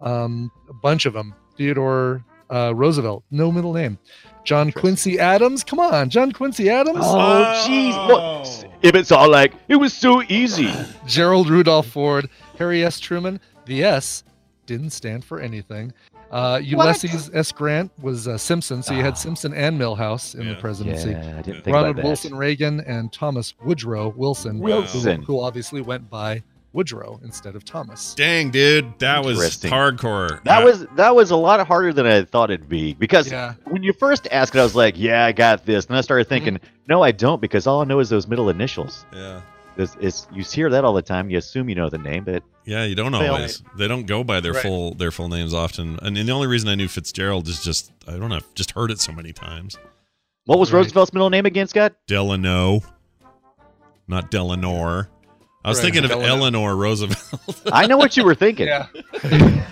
Um, a bunch of them. Theodore uh, Roosevelt, no middle name. John Quincy Adams. Come on, John Quincy Adams. Oh, jeez. What? If it's all like, it was so easy. Gerald Rudolph Ford, Harry S. Truman. The S didn't stand for anything. Uh, Ulysses S. Grant was uh, Simpson, so you had Ah. Simpson and Milhouse in the presidency. Yeah, I didn't think Ronald about that. Wilson Reagan and Thomas Woodrow Wilson, Wilson. who obviously went by Woodrow instead of Thomas. Dang, dude, that was hardcore. That Uh, was that was a lot harder than I thought it'd be because Yeah. when you first asked it, I was like, "Yeah, I got this," and I started thinking, "No, I don't," because all I know is those middle initials. yeah. It's, it's you hear that all the time. You assume you know the name, but Yeah, you don't Fail. always. They don't go by their Right. full their full names often. And the only reason I knew Fitzgerald is just I don't know, I've just heard it so many times. what was Right. Roosevelt's middle name again, Scott? Delano, not Delanor. I was Right, thinking of Delano. Eleanor Roosevelt. I know what you were thinking. Yeah.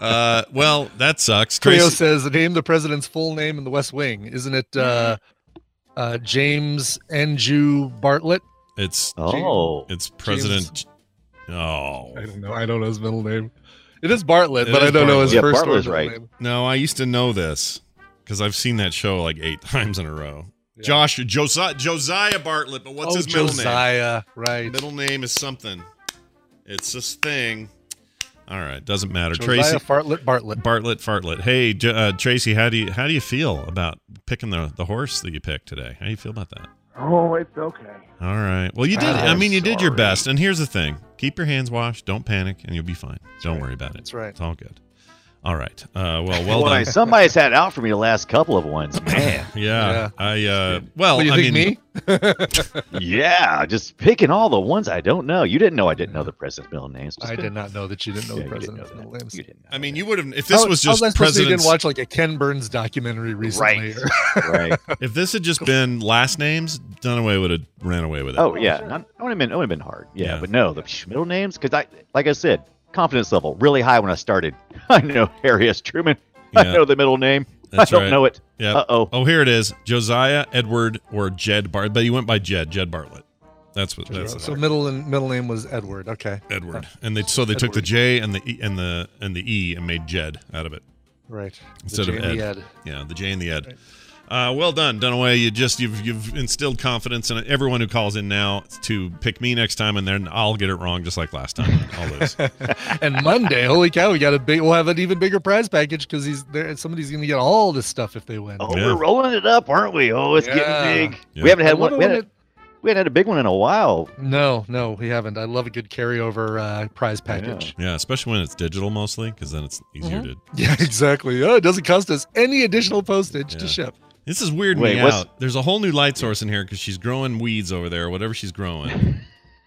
uh, well, that sucks. Trio Tracy, says, name the president's full name in the West Wing. Isn't it uh, uh, James Andrew Bartlet? It's Oh, it's President. Oh I don't know. I don't know his middle name. It is Bartlet, It but is I don't know his Yeah, first Bartlet's or middle right. name. no, I used to know this because I've seen that show like eight times in a row. Yeah. Josh Josiah, Josiah Bartlet, but what's oh, his middle name? Josiah, right. Middle name is something. It's this thing. All right, doesn't matter. Josiah Tracy Fartlett Bartlet. Bartlet Fartlett. Hey, uh, Tracy, how do you how do you feel about picking the the horse that you picked today? How do you feel about that? Oh, it's okay. All right. Well, you did. I I'm mean, you did your best. And here's the thing: keep your hands washed. Don't panic, and you'll be fine. Don't worry about it. That's right. It's all good. All right. Uh, well, well Boy, done. somebody's had out for me the last couple of ones, man. Yeah, Yeah. I uh, well, What you I think, mean, me? yeah, just picking all the ones I don't know. You didn't know I didn't know the president's middle names. Just I did not know that you didn't know Yeah, the you know president's middle names. You didn't know I mean, that. you would have if this How- was just was I you didn't watch like a Ken Burns documentary recently. right. right. If this had just been last names, Dunaway would have ran away with it. Oh yeah, not, it would have been it would have been hard. Yeah, Yeah. but no, the middle names because I like I said, confidence level really high when I started. I know Harry S. Truman. I know the middle name. That's I don't right. know it. Yeah. Uh oh. Oh, here it is: Josiah Edward or Jed Bartlet. But he went by Jed. Jed Bartlet. That's what. That's so middle and middle name was Edward. Okay, Edward. And they so they took the J and the e, and the and the E and made Jed out of it. right. The Instead of J and the Ed. Ed. Yeah, the J and the Ed. Uh, well done, Dunaway. You just you've you've instilled confidence in everyone who calls in now to pick me next time, and then I'll get it wrong just like last time. I'll lose. and Monday, holy cow, we got a big. We'll have an even bigger prize package because he's there. Somebody's going to get all this stuff if they win. Oh, Yeah. we're rolling it up, aren't we? Oh, it's Yeah. getting big. Yeah. We haven't had one. We when haven't, it- we haven't had a big one in a while. No, no, we haven't. I love a good carryover uh, prize package. yeah, especially when it's digital mostly, because then it's easier to. Yeah, exactly. Oh, it doesn't cost us any additional postage to ship. This is weird Wait, me what's- out. There's a whole new light source in here because she's growing weeds over there, whatever she's growing.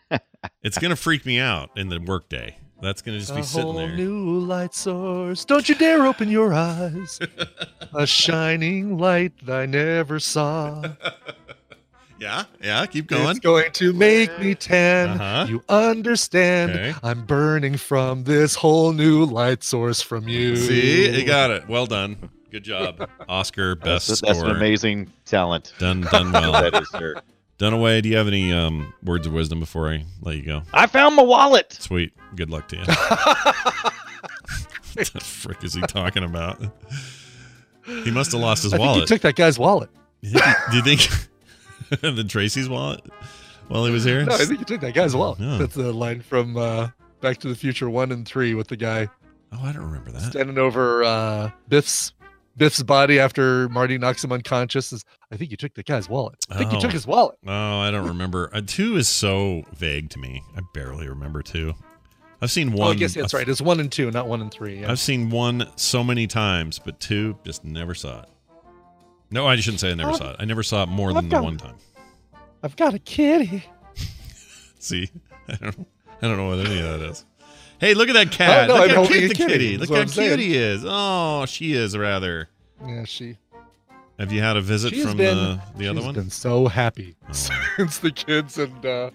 it's gonna freak me out in the workday. That's gonna just be a sitting whole there. new light source. Don't you dare open your eyes. a shining light I never saw. Yeah, yeah. Keep going. It's going to make me tan. Uh-huh. You understand? Okay. I'm burning from this whole new light source from you. See, you got it. Well done. Good job, Oscar. Best That's, that's an amazing talent. Done, done well. that is, sir. Dunaway, do you have any um, words of wisdom before I let you go? I found my wallet. Sweet. Good luck to you. what the frick is he talking about? He must have lost his wallet. I think you took that guy's wallet. Do you think- do the Tracy's wallet while he was here? No, I think you took that guy's wallet. Yeah. That's the line from uh, Back to the Future one and three with the guy oh, I don't remember that. standing over uh, Biff's Biff's body after Marty knocks him unconscious. Is I think you took the guy's wallet. I think you Oh. took his wallet. Oh, I don't remember. Uh, two is so vague to me. I barely remember two. I've seen one. oh, I guess that's right. It's one and two, not one and three. Yeah. I've seen one so many times, but two just never saw it. No, I shouldn't say I never saw it. I never saw it more I've than the one time. I've got a kitty. See, I don't, I don't know what any of that is. Hey, look at that cat! no, look I'm how cute the kitty. Look how I'm cute saying. he is. Oh, she is rather. Yeah, she. Have you had a visit She's from been the the other she's one? been so happy Oh. since the kids and uh,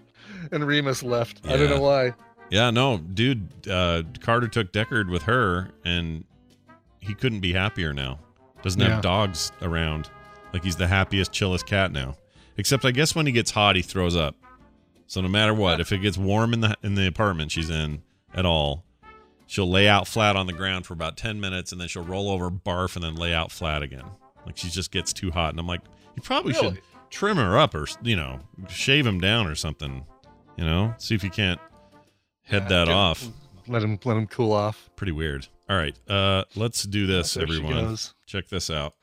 and Remus left. I don't know why. Yeah, no, dude. Uh, Carter took Deckard with her, and he couldn't be happier now. Doesn't Yeah. have dogs around. Like he's the happiest, chillest cat now. Except I guess when he gets hot, he throws up. So no matter what, if it gets warm in the in the apartment she's in at all, she'll lay out flat on the ground for about ten minutes, and then she'll roll over, barf, and then lay out flat again. Like she just gets too hot, and I'm like, you probably should trim her up, or you know, shave him down or something. You know, see if you can't head Yeah, that get- off. Let him let him cool off. Pretty weird. All right, uh, let's do this, There everyone. Check this out.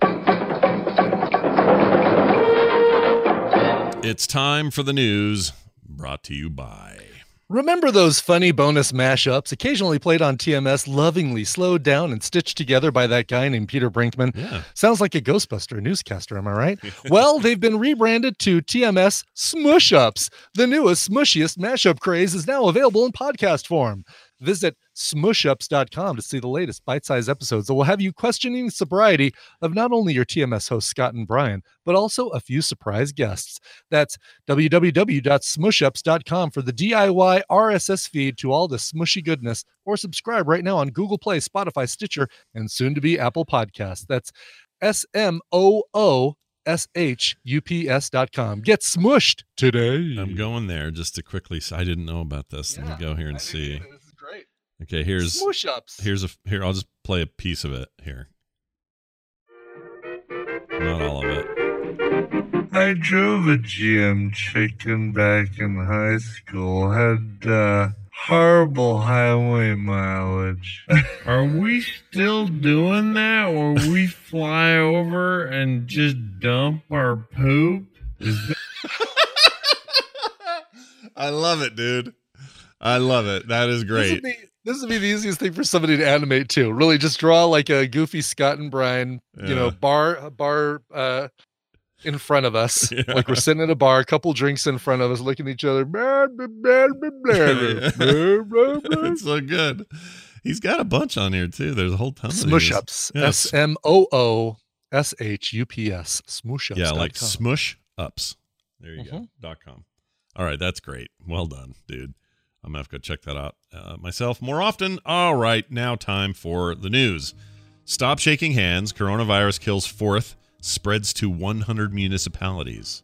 It's time for the news, brought to you by. Remember those funny bonus mashups, occasionally played on TMS, lovingly slowed down and stitched together by that guy named Peter Brinkman? Yeah. Sounds like a Ghostbuster newscaster, am I right? well, they've been rebranded to TMS Smoosh Ups. The newest, smushiest mashup craze is now available in podcast form. Visit smooshups.com to see the latest bite sized episodes that will have you questioning the sobriety of not only your TMS hosts, Scott and Brian, but also a few surprise guests. That's www.smooshups.com for the DIY RSS feed to all the smushy goodness, or subscribe right now on Google Play, Spotify, Stitcher, and soon to be Apple Podcasts. That's S M O O S H U P S dot com. Get smushed today. I'm going there just to quickly. I didn't know about this. Let me go here and see. This is great. Okay, here's Smoosh ups. here's a here. I'll just play a piece of it here. Not all of it. I drove a GM chicken back in high school. Had uh, horrible highway mileage. Are we still doing that or we fly over and just dump our poop? Is that- I love it, dude. I love it. That is great. Isn't the, this would be the easiest thing for somebody to animate too. Really, just draw like a goofy Scott and Brian, yeah. you know, bar bar uh, in front of us. Yeah. Like we're sitting at a bar, a couple drinks in front of us, looking at each other. it's so good. He's got a bunch on here too. There's a whole ton smush of ups. S M O O S H U P S. Smoosh ups. Yeah, like smush ups. There you mm-hmm. go. Dot com. All right, that's great. Well done, dude. I'm gonna have to go check that out uh, myself more often. All right, now time for the news. Stop shaking hands. Coronavirus kills fourth. Spreads to 100 municipalities.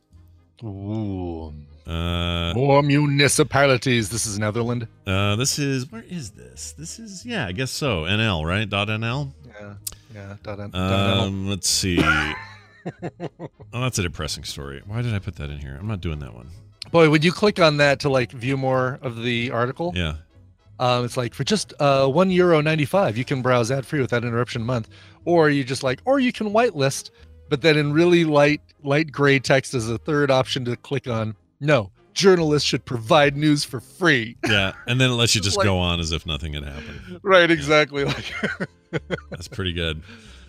Ooh. Uh, More municipalities. This is Netherlands. uh, this is where is this? This is yeah, I guess so. NL right? Dot NL. Yeah. Yeah. Dot, dot, Um, let's see. oh, that's a depressing story. Why did I put that in here? I'm not doing that one. Boy, would you click on that to like view more of the article? Yeah. Um, it's like for just uh, one euro ninety five, you can browse ad free without interruption month, or you just like, or you can whitelist, but then in really light light gray text is a third option to click on. No, journalists should provide news for free. Yeah, and then it lets you Just like- go on as if nothing had happened. right, exactly. Like, That's pretty good.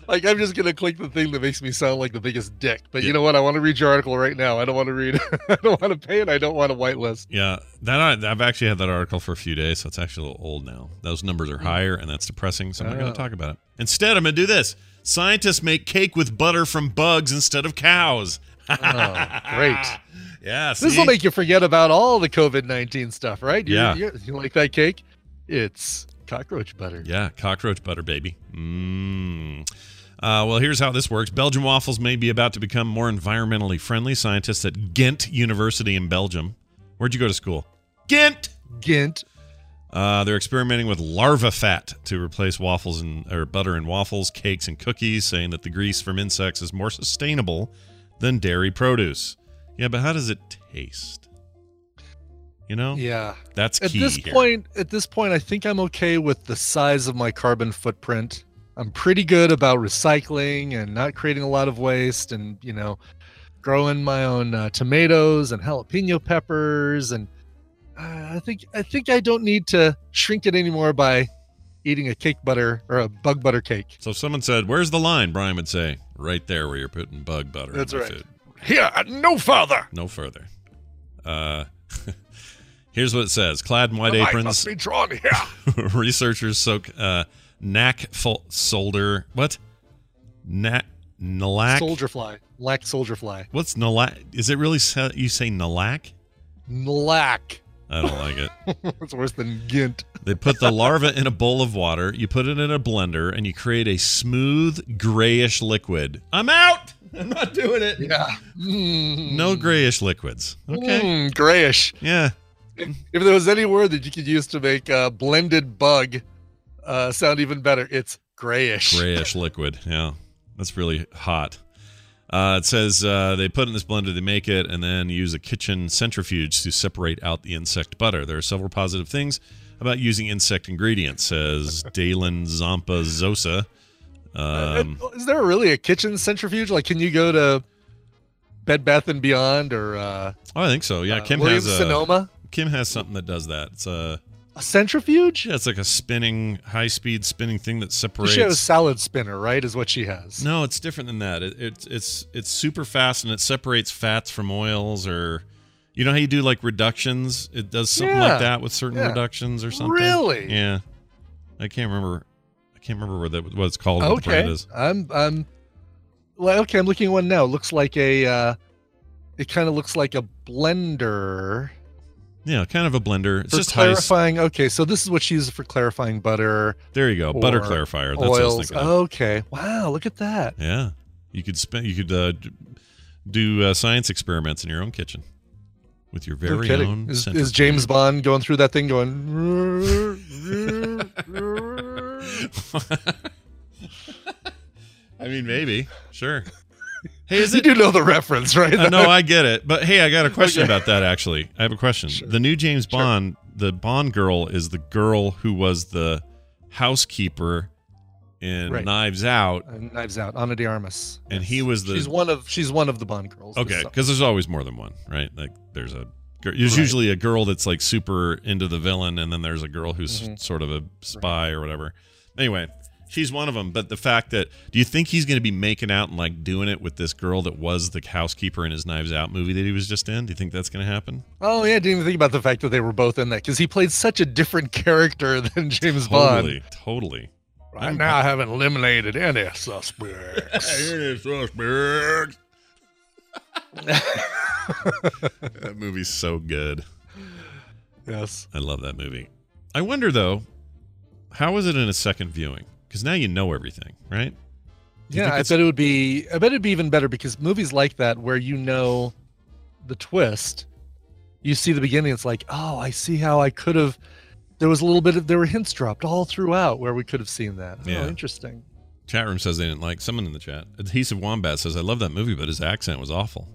Like I'm just gonna click the thing that makes me sound like the biggest dick. But Yeah. you know what? I want to read your article right now. I don't want to read. I don't want to pay it. I don't want to whitelist. Yeah, that I, I've actually had that article for a few days, so it's actually a little old now. Those numbers are hmm. higher, and that's depressing. So I'm not going Oh. Ah. to talk about it. Instead, I'm going to do this. Scientists make cake with butter from bugs instead of cows. Oh, great. Yeah, This will make you forget about all the COVID nineteen stuff, right? You- Yeah. You, you like that cake? It's cockroach butter. Yeah, cockroach butter, baby. Mmm. Uh, well, here's how this works. Belgian waffles may be about to become more environmentally friendly. Scientists at Ghent University in Belgium. Where'd you go to school? Ghent. Ghent. Uh, they're experimenting with larva fat to replace waffles and or butter in waffles, cakes, and cookies, saying that the grease from insects is more sustainable than dairy produce. Yeah, but how does it taste? You know, Yeah. that's At this here. point, at this point, I think I'm okay with the size of my carbon footprint. I'm pretty good about recycling and not creating a lot of waste, and you know, growing my own uh, tomatoes and jalapeno peppers, and uh, I think I think I don't need to shrink it anymore by eating a cake butter or a bug butter cake. So if someone said, "Where's the line?" Brian would say, "Right there, where you're putting bug butter." That's right. food." Here, no further. No further. Uh, here's what it says: Clad in white aprons, be drawn here. researchers soak uh, knack fol- solder. What? Knack nalac. Soldier fly, lack soldier fly, What's nalac? Is it really sa- you say nalac? lack. I don't like it. it's worse than gint. They put the larva in a bowl of water. You put it in a blender, and you create a smooth grayish liquid. I'm out. I'm not doing it. Yeah. Mm. No grayish liquids. Okay. Mm, grayish. Yeah. If there was any word that you could use to make a blended bug uh, sound even better, it's grayish. grayish liquid. Yeah, that's really hot. Uh, it says uh, they put in this blender, they make it, and then use a kitchen centrifuge to separate out the insect butter. There are several positive things about using insect ingredients, says Daylan Tzompa Sosa. Um, Uh, Is there really a kitchen centrifuge? Like, can you go to Bed Bath and Beyond or uh, oh, I think so. Yeah, uh, Kim Williams has a, Sonoma? Kim has something that does that. It's a A centrifuge? yeah, it's like a spinning, high speed spinning thing that separates. She has a salad spinner, right? Is what she has. No, it's different than that. It, it's it's it's super fast and it separates fats from oils, or you know how you do like reductions. It does something Yeah, like that with certain yeah. reductions or something. Really? Yeah, I can't remember. I can't remember what that what it's called. What Okay. is. I'm I'm well, okay, I'm looking at one now. It looks like a uh it kind of looks like a blender. Yeah, kind of a blender. It's for just clarifying. Okay, so this is what she uses for clarifying butter, There you go. Butter clarifier. That's what I was oils. thinking. of. Okay, wow, look at that. Yeah, you could spend. You could uh, do uh, science experiments in your own kitchen with your very kidding. own. Is, is. James Bond going through that thing going? I mean, maybe. Sure. Hey, is you it? do know the reference, right? Uh, no, I get it. But hey, I got a question Okay. about that. Actually, I have a question. Sure. The new James Sure. Bond, the Bond girl, is the girl who was the housekeeper in Right. Knives Out, Uh, Knives Out, Ana de Armas. and he was the She's one of she's one of the Bond girls. okay because there's always more than one, right? Like there's a There's Right. usually a girl that's like super into the villain, and then there's a girl who's Mhm. sort of a spy or whatever. Anyway, she's one of them. But the fact that do you think he's going to be making out and like doing it with this girl that was the housekeeper in his Knives Out movie that he was just in? Do you think that's going to happen? Oh yeah, I didn't even think about the fact that they were both in that because he played such a different character than James Totally, Bond. totally. Totally. Right now, I haven't eliminated any suspects. Any suspects. that movie's so good. yes. I love that movie. I wonder though, how is it in a second viewing? Because now you know everything, right? Do Yeah, I bet it would be. I bet it'd be even better because movies like that, where you know the twist, you see the beginning. It's like, oh, I see how I could have. There was a little bit of there were hints dropped all throughout where we could have seen that. Oh, yeah. Oh, interesting. Chat room says they didn't like. Someone in the chat, adhesive wombat says I love that movie, but his accent was awful.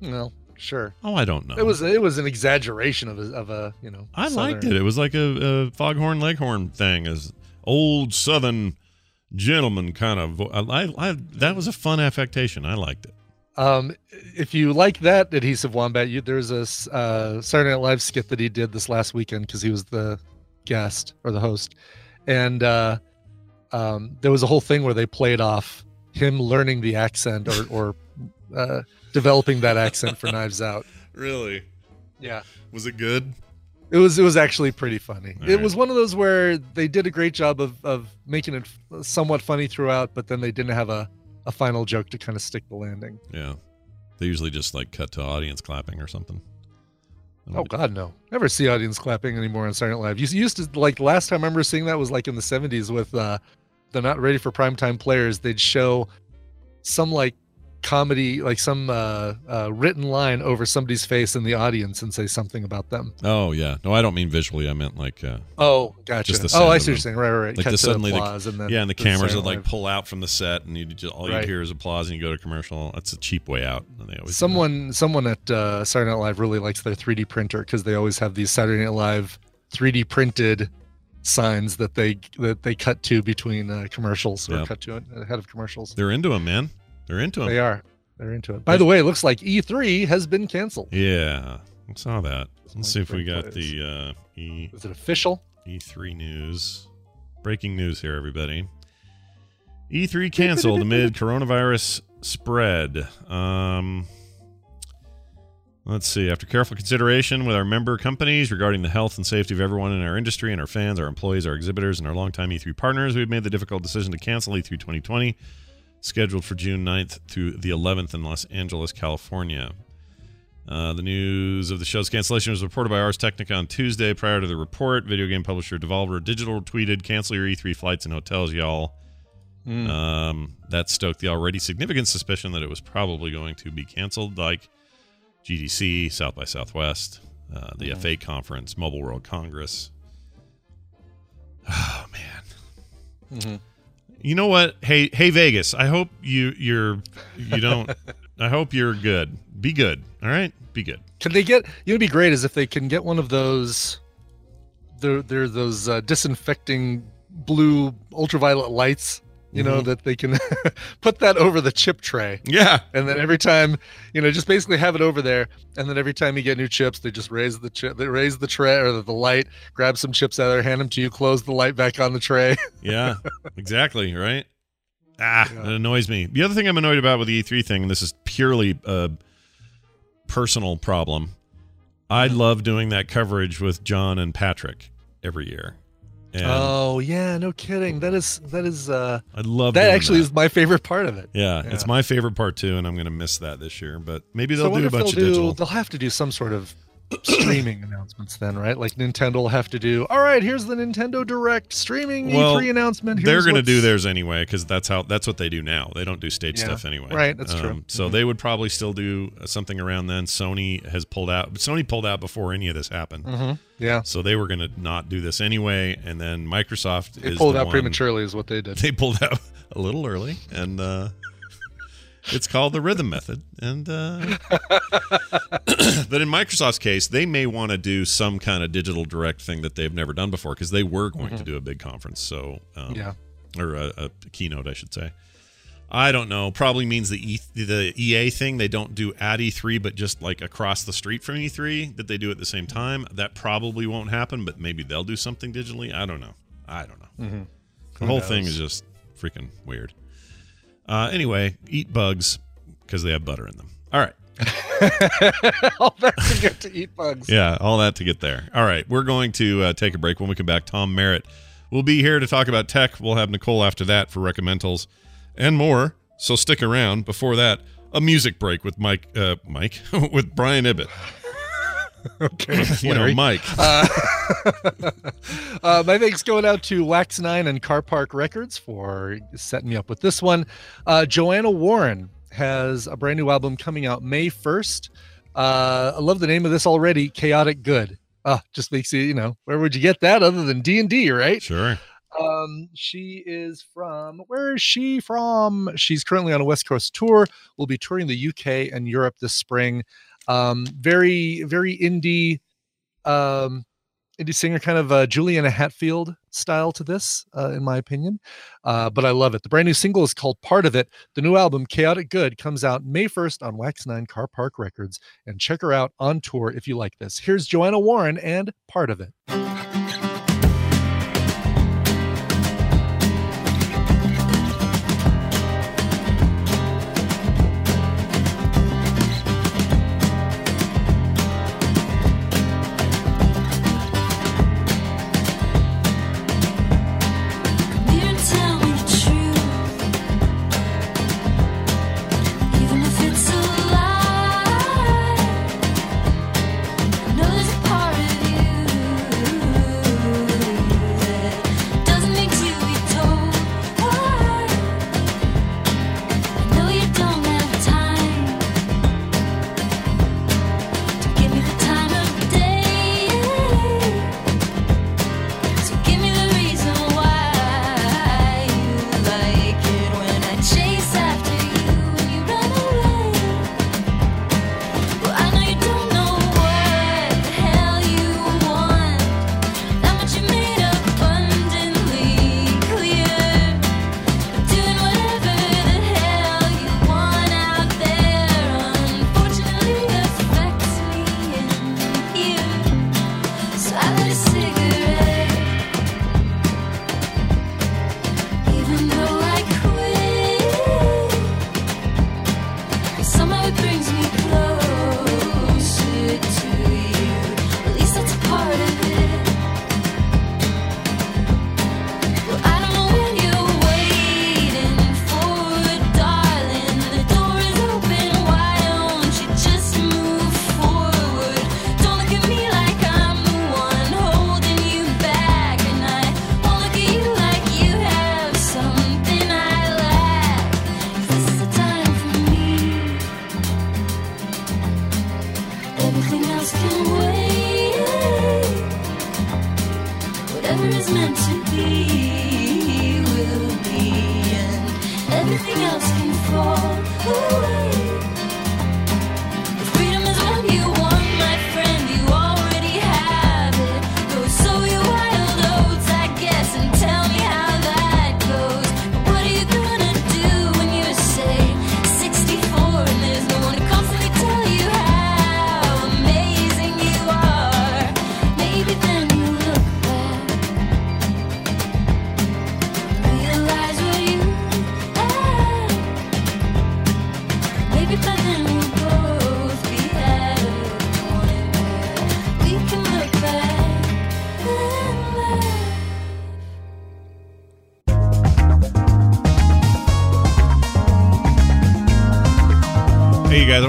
Well, sure. Oh, I don't know. It was it was an exaggeration of a, of a you know. I liked it. It was like a, a foghorn leghorn thing, as old Southern gentleman kind of. I, I, that was a fun affectation. I liked it. Um, if you like that adhesive wombat, you, there's a uh, Saturday Night Live skit that he did this last weekend because he was the guest or the host, and uh, um, there was a whole thing where they played off him learning the accent or, or uh, developing that accent for Knives Out. Really? Yeah. Was it good? It was it was actually pretty funny. All it right. was one of those where they did a great job of of making it somewhat funny throughout, but then they didn't have a a final joke to kind of stick the landing. Yeah. They usually just like cut to audience clapping or something. Oh God, no! Never see audience clapping anymore on Saturday Night Live. You used to like last time I remember seeing that was like in the '70s with uh, the not ready for primetime players. They'd show some like comedy, like some uh, uh, written line over somebody's face in the audience and say something about them. Oh yeah. No, I don't mean visually. I meant like. Uh, Oh, gotcha. Oh, I see what you're saying. Right, right, right. Like Cut the suddenly, applause the, and then yeah, and the the cameras would like pull out from the set, and you just all Right. you hear is applause, and you go to commercial. That's a cheap way out. And they always. Someone, someone at uh, Saturday Night Live really likes their 3D printer because they always have these Saturday Night Live 3D printed signs that they that they cut to between uh, commercials or Yeah. cut to it ahead of commercials. They're into them, man. They're into them. They are. They're into it. By the way, it looks like E3 has been canceled. Yeah, I saw that. Let's see if we got the uh, E Is it official? E3 news. Breaking news here, everybody. E3 canceled amid coronavirus spread. Um, let's see. After careful consideration with our member companies regarding the health and safety of everyone in our industry and our fans, our employees, our exhibitors, and our longtime E3 partners, we've made the difficult decision to cancel E3 2020, scheduled for June 9th through the 11th in Los Angeles, California. Uh, the news of the show's cancellation was reported by Ars Technica on Tuesday. Prior to the report, video game publisher Devolver Digital tweeted, "Cancel your E3 flights and hotels, y'all." Um, that stoked the already significant suspicion that it was probably going to be canceled, like GDC, South by Southwest, uh, the F8 conference, Mobile World Congress. Oh man. Mhm. You know what? Hey, hey Vegas. I hope you you're you don't. I hope you're good. Be good. All right. Be good. Can they get? You know, it'd be great is if they can get one of those. There are those uh, disinfecting blue ultraviolet lights. You know Mhm. that they can put that over the chip tray. Yeah. And then every time, you know, just basically have it over there. And then every time you get new chips, they just raise the chip, they raise the tray or the, the light, grab some chips out of there, hand them to you, close the light back on the tray. Yeah. exactly. Right. Ah, Yeah. it annoys me. The other thing I'm annoyed about with the E3 thing, and this is purely a personal problem. I Mm-hmm. love doing that coverage with John and Patrick every year. And oh yeah, no kidding. That is that is uh I love that actually that. is my favorite part of it. Yeah, it's my favorite part too, and I'm going to miss that this year. But maybe they'll do a bunch of do, digital. They'll have to do some sort of streaming announcements then, right? Like Nintendo will have to do. All right, here's the Nintendo Direct streaming Well, E3 announcement. They're going to do theirs anyway because that's how that's what they do now. They don't do stage Yeah, stuff anyway. Um, right, that's true. So Mhm. they would probably still do something around then. Sony has pulled out. Sony pulled out before any of this happened. Mhm. Yeah, So they were going to not do this anyway, and then Microsoft they is pulled out one- prematurely, is what they did. They pulled out a little early, and uh, it's called the rhythm method. And uh, but in Microsoft's case, they may want to do some kind of digital direct thing that they've never done before because they were going to do a big conference. So um, Mm-hmm. Yeah. or a, a keynote, I should say. I don't know. Probably means the e, the EA thing. They don't do at E3, but just like across the street from E3, that they do at the same time. That probably won't happen, but maybe they'll do something digitally. I don't know. I don't know. Mhm. The Who whole thing is just freaking weird. Uh, anyway, eat bugs because they have butter in them. All right. All that to get to eat bugs. Yeah, all that to get there. All right, we're going to uh, take a break. When we come back, Tom Merritt will be here to talk about tech. We'll have Nicole after that for recommendals and more. So stick around. Before that, a music break with Mike. Uh, Mike with Brian Ibbott. Okay, you know, Mike. Uh, uh, my thanks going out to Wax Nine and Carpark Records for setting me up with this one. Uh, Johanna Warren has a brand new album coming out May first. Uh, I love the name of this already. Chaotic Good. Uh, just makes you, you know, where would you get that other than D and D, right? Sure. Um, she is from where is she from? She's currently on a West Coast tour. We'll be touring the UK and Europe this spring. Um, very, very indie, um, indie singer, kind of uh, Juliana Hatfield style to this, uh, in my opinion. Uh, but I love it. The brand new single is called Part of It. The new album, Chaotic Good, comes out May 1st on Wax 9 Carpark Records. And check her out on tour if you like this. Here's Johanna Warren and Part of It.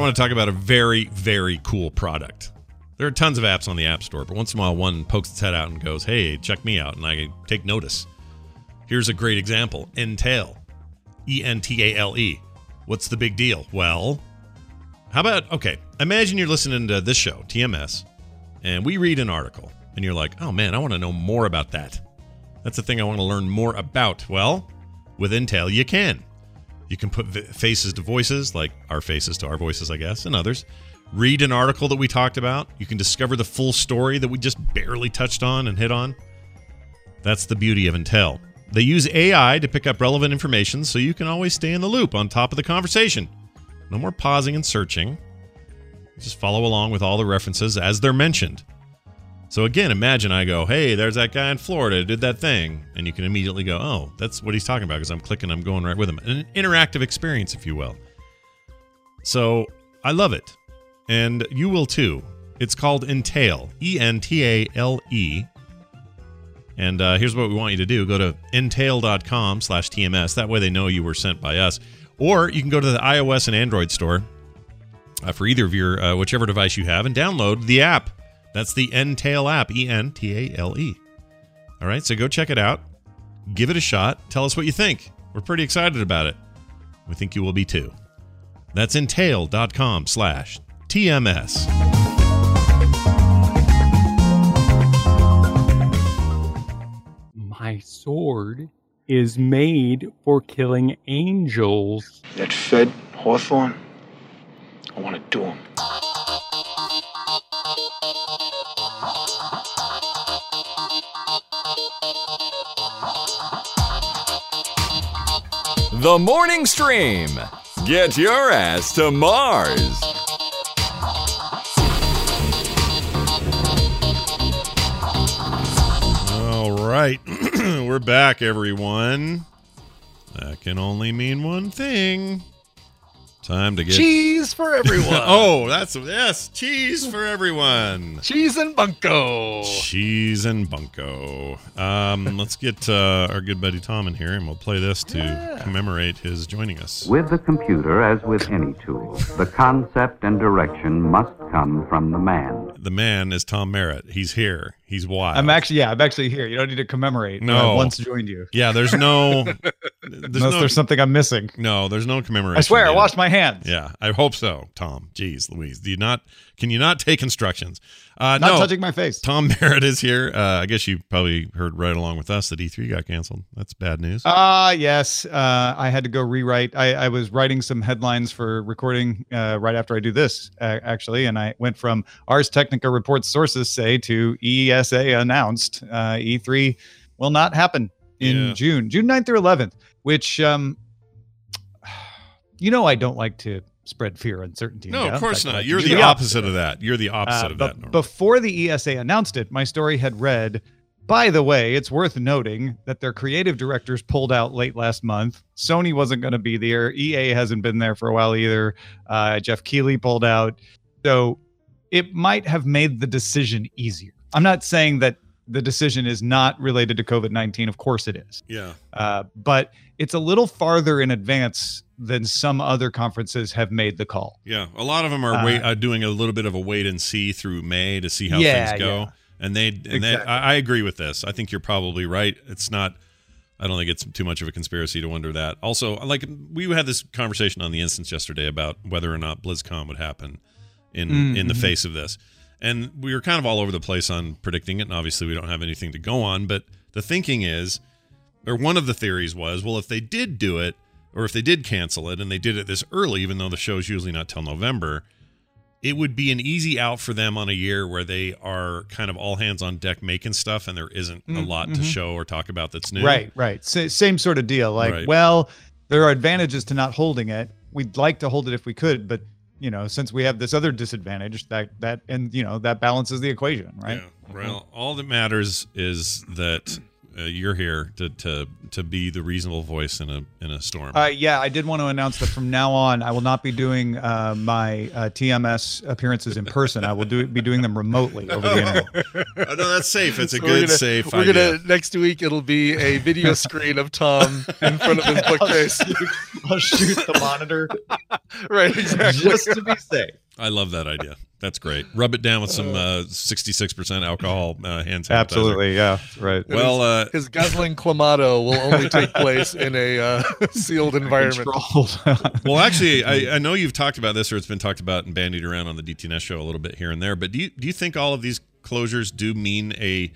Want to talk about a very, very cool product. There are tons of apps on the App Store, but once in a while one pokes its head out and goes, hey, check me out, and I take notice. Here's a great example Entale. E N T A L E. What's the big deal? Well, how about, okay, imagine you're listening to this show, TMS, and we read an article, and you're like, oh man, I want to know more about that. That's the thing I want to learn more about. Well, with Entale, you can. You can put faces to voices, like our faces to our voices, I guess, and others. Read an article that we talked about. You can discover the full story that we just barely touched on and hit on. That's the beauty of Entale. They use AI to pick up relevant information so you can always stay in the loop on top of the conversation. No more pausing and searching. Just follow along with all the references as they're mentioned. So again, imagine I go, "Hey, there's that guy in Florida did that thing," and you can immediately go, "Oh, that's what he's talking about," because I'm clicking, I'm going right with him. An interactive experience, if you will. So I love it, and you will too. It's called Entale, E N T A L E. And uh, here's what we want you to do: go to entale.com slash TMS. That way, they know you were sent by us. Or you can go to the iOS and Android store uh, for either of your uh, whichever device you have and download the app. That's the Entale app, E N T A L E. All right, so go check it out. Give it a shot. Tell us what you think. We're pretty excited about it. We think you will be too. That's entale.com slash TMS. My sword is made for killing angels. That Fed Hawthorne, I want to do him. The morning stream. Get your ass to Mars. All right. We're back, everyone. That can only mean one thing. Time to get Cheese for everyone. oh, that's yes, cheese for everyone. Cheese and bunko. Cheese and bunko. Um, let's get uh, our good buddy Tom in here, and we'll play this to commemorate his joining us. With the computer, as with any tool, the concept and direction must come from the man. The man is Tom Merritt. He's here. He's wild. I'm actually, yeah, I'm actually here. You don't need to commemorate. No. I once joined you. Yeah, there's no. There's Unless no, there's something I'm missing. No, there's no commemoration. I swear, I washed my hands. Yeah, I hope so, Tom. Jeez, Louise, do you not? Can you not take instructions? Uh, Not no, touching my face. Tom Merritt is here. Uh, I guess you probably heard right along with us that E3 got canceled. That's bad news. Ah, yes. Uh, I had to go rewrite. I, I was writing some headlines for recording uh, right after I do this, uh, actually, and I went from Ars Technica reports sources say to ESA announced uh, E3 will not happen in Yeah. June, June 9th through 11th, which, um, you know, I don't like to spread fear, uncertainty. no, of course not. You're the opposite of that. You're the opposite uh, of that. Norm. Before the ESA announced it, my story had read. By the way, it's worth noting that their creative directors pulled out late last month. Sony wasn't going to be there. EA hasn't been there for a while either. Uh, Geoff Keighley pulled out. So it might have made the decision easier. I'm not saying that the decision is not related to COVID 19. Of course it is. yeah, Uh, but it's a little farther in advance than some other conferences have made the call. yeah. A lot of them are Uh, wait, uh, doing a little bit of a wait and see through May to see how Yeah, things go. yeah. And they and they, I, I agree with this. I think you're probably right. It's not. I don't think it's too much of a conspiracy to wonder that. Also, like we had this conversation on the instance yesterday about whether or not BlizzCon would happen in Mm, in the mhm. face of this, and we were kind of all over the place on predicting it. And obviously, we don't have anything to go on. But the thinking is, or one of the theories was, well, if they did do it, or if they did cancel it, and they did it this early, even though the show's usually not till November, it would be an easy out for them on a year where they are kind of all hands on deck making stuff, and there isn't a Mm, lot to mhm. show or talk about that's new. Right, right. Sa- same sort of deal. Like, Right. well, there are advantages to not holding it. We'd like to hold it if we could, but you know, since we have this other disadvantage, that that and you know that balances the equation, right? Yeah. Well, all that matters is that uh, you're here to, to to be the reasonable voice in a in a storm. Uh, yeah, I did want to announce that from now on, I will not be doing uh, my uh, TMS appearances in person. I will do be doing them remotely over the internet. oh, no, that's safe. It's a So we're good, gonna- safe We're idea. gonna next week. It'll be a video screen of Tom in front of his bookcase. I'll shoot the monitor. right, exactly. Just to be safe. I love that idea. That's great. Rub it down with some uh, 66% alcohol uh, hand sanitizer. Absolutely, yeah, right. Well, uh, his guzzling clamato will only take place in a uh, sealed environment. well, actually, I, I know you've talked about this, or it's been talked about and bandied around on the DTNS show a little bit here and there. But do you do you think all of these closures do mean a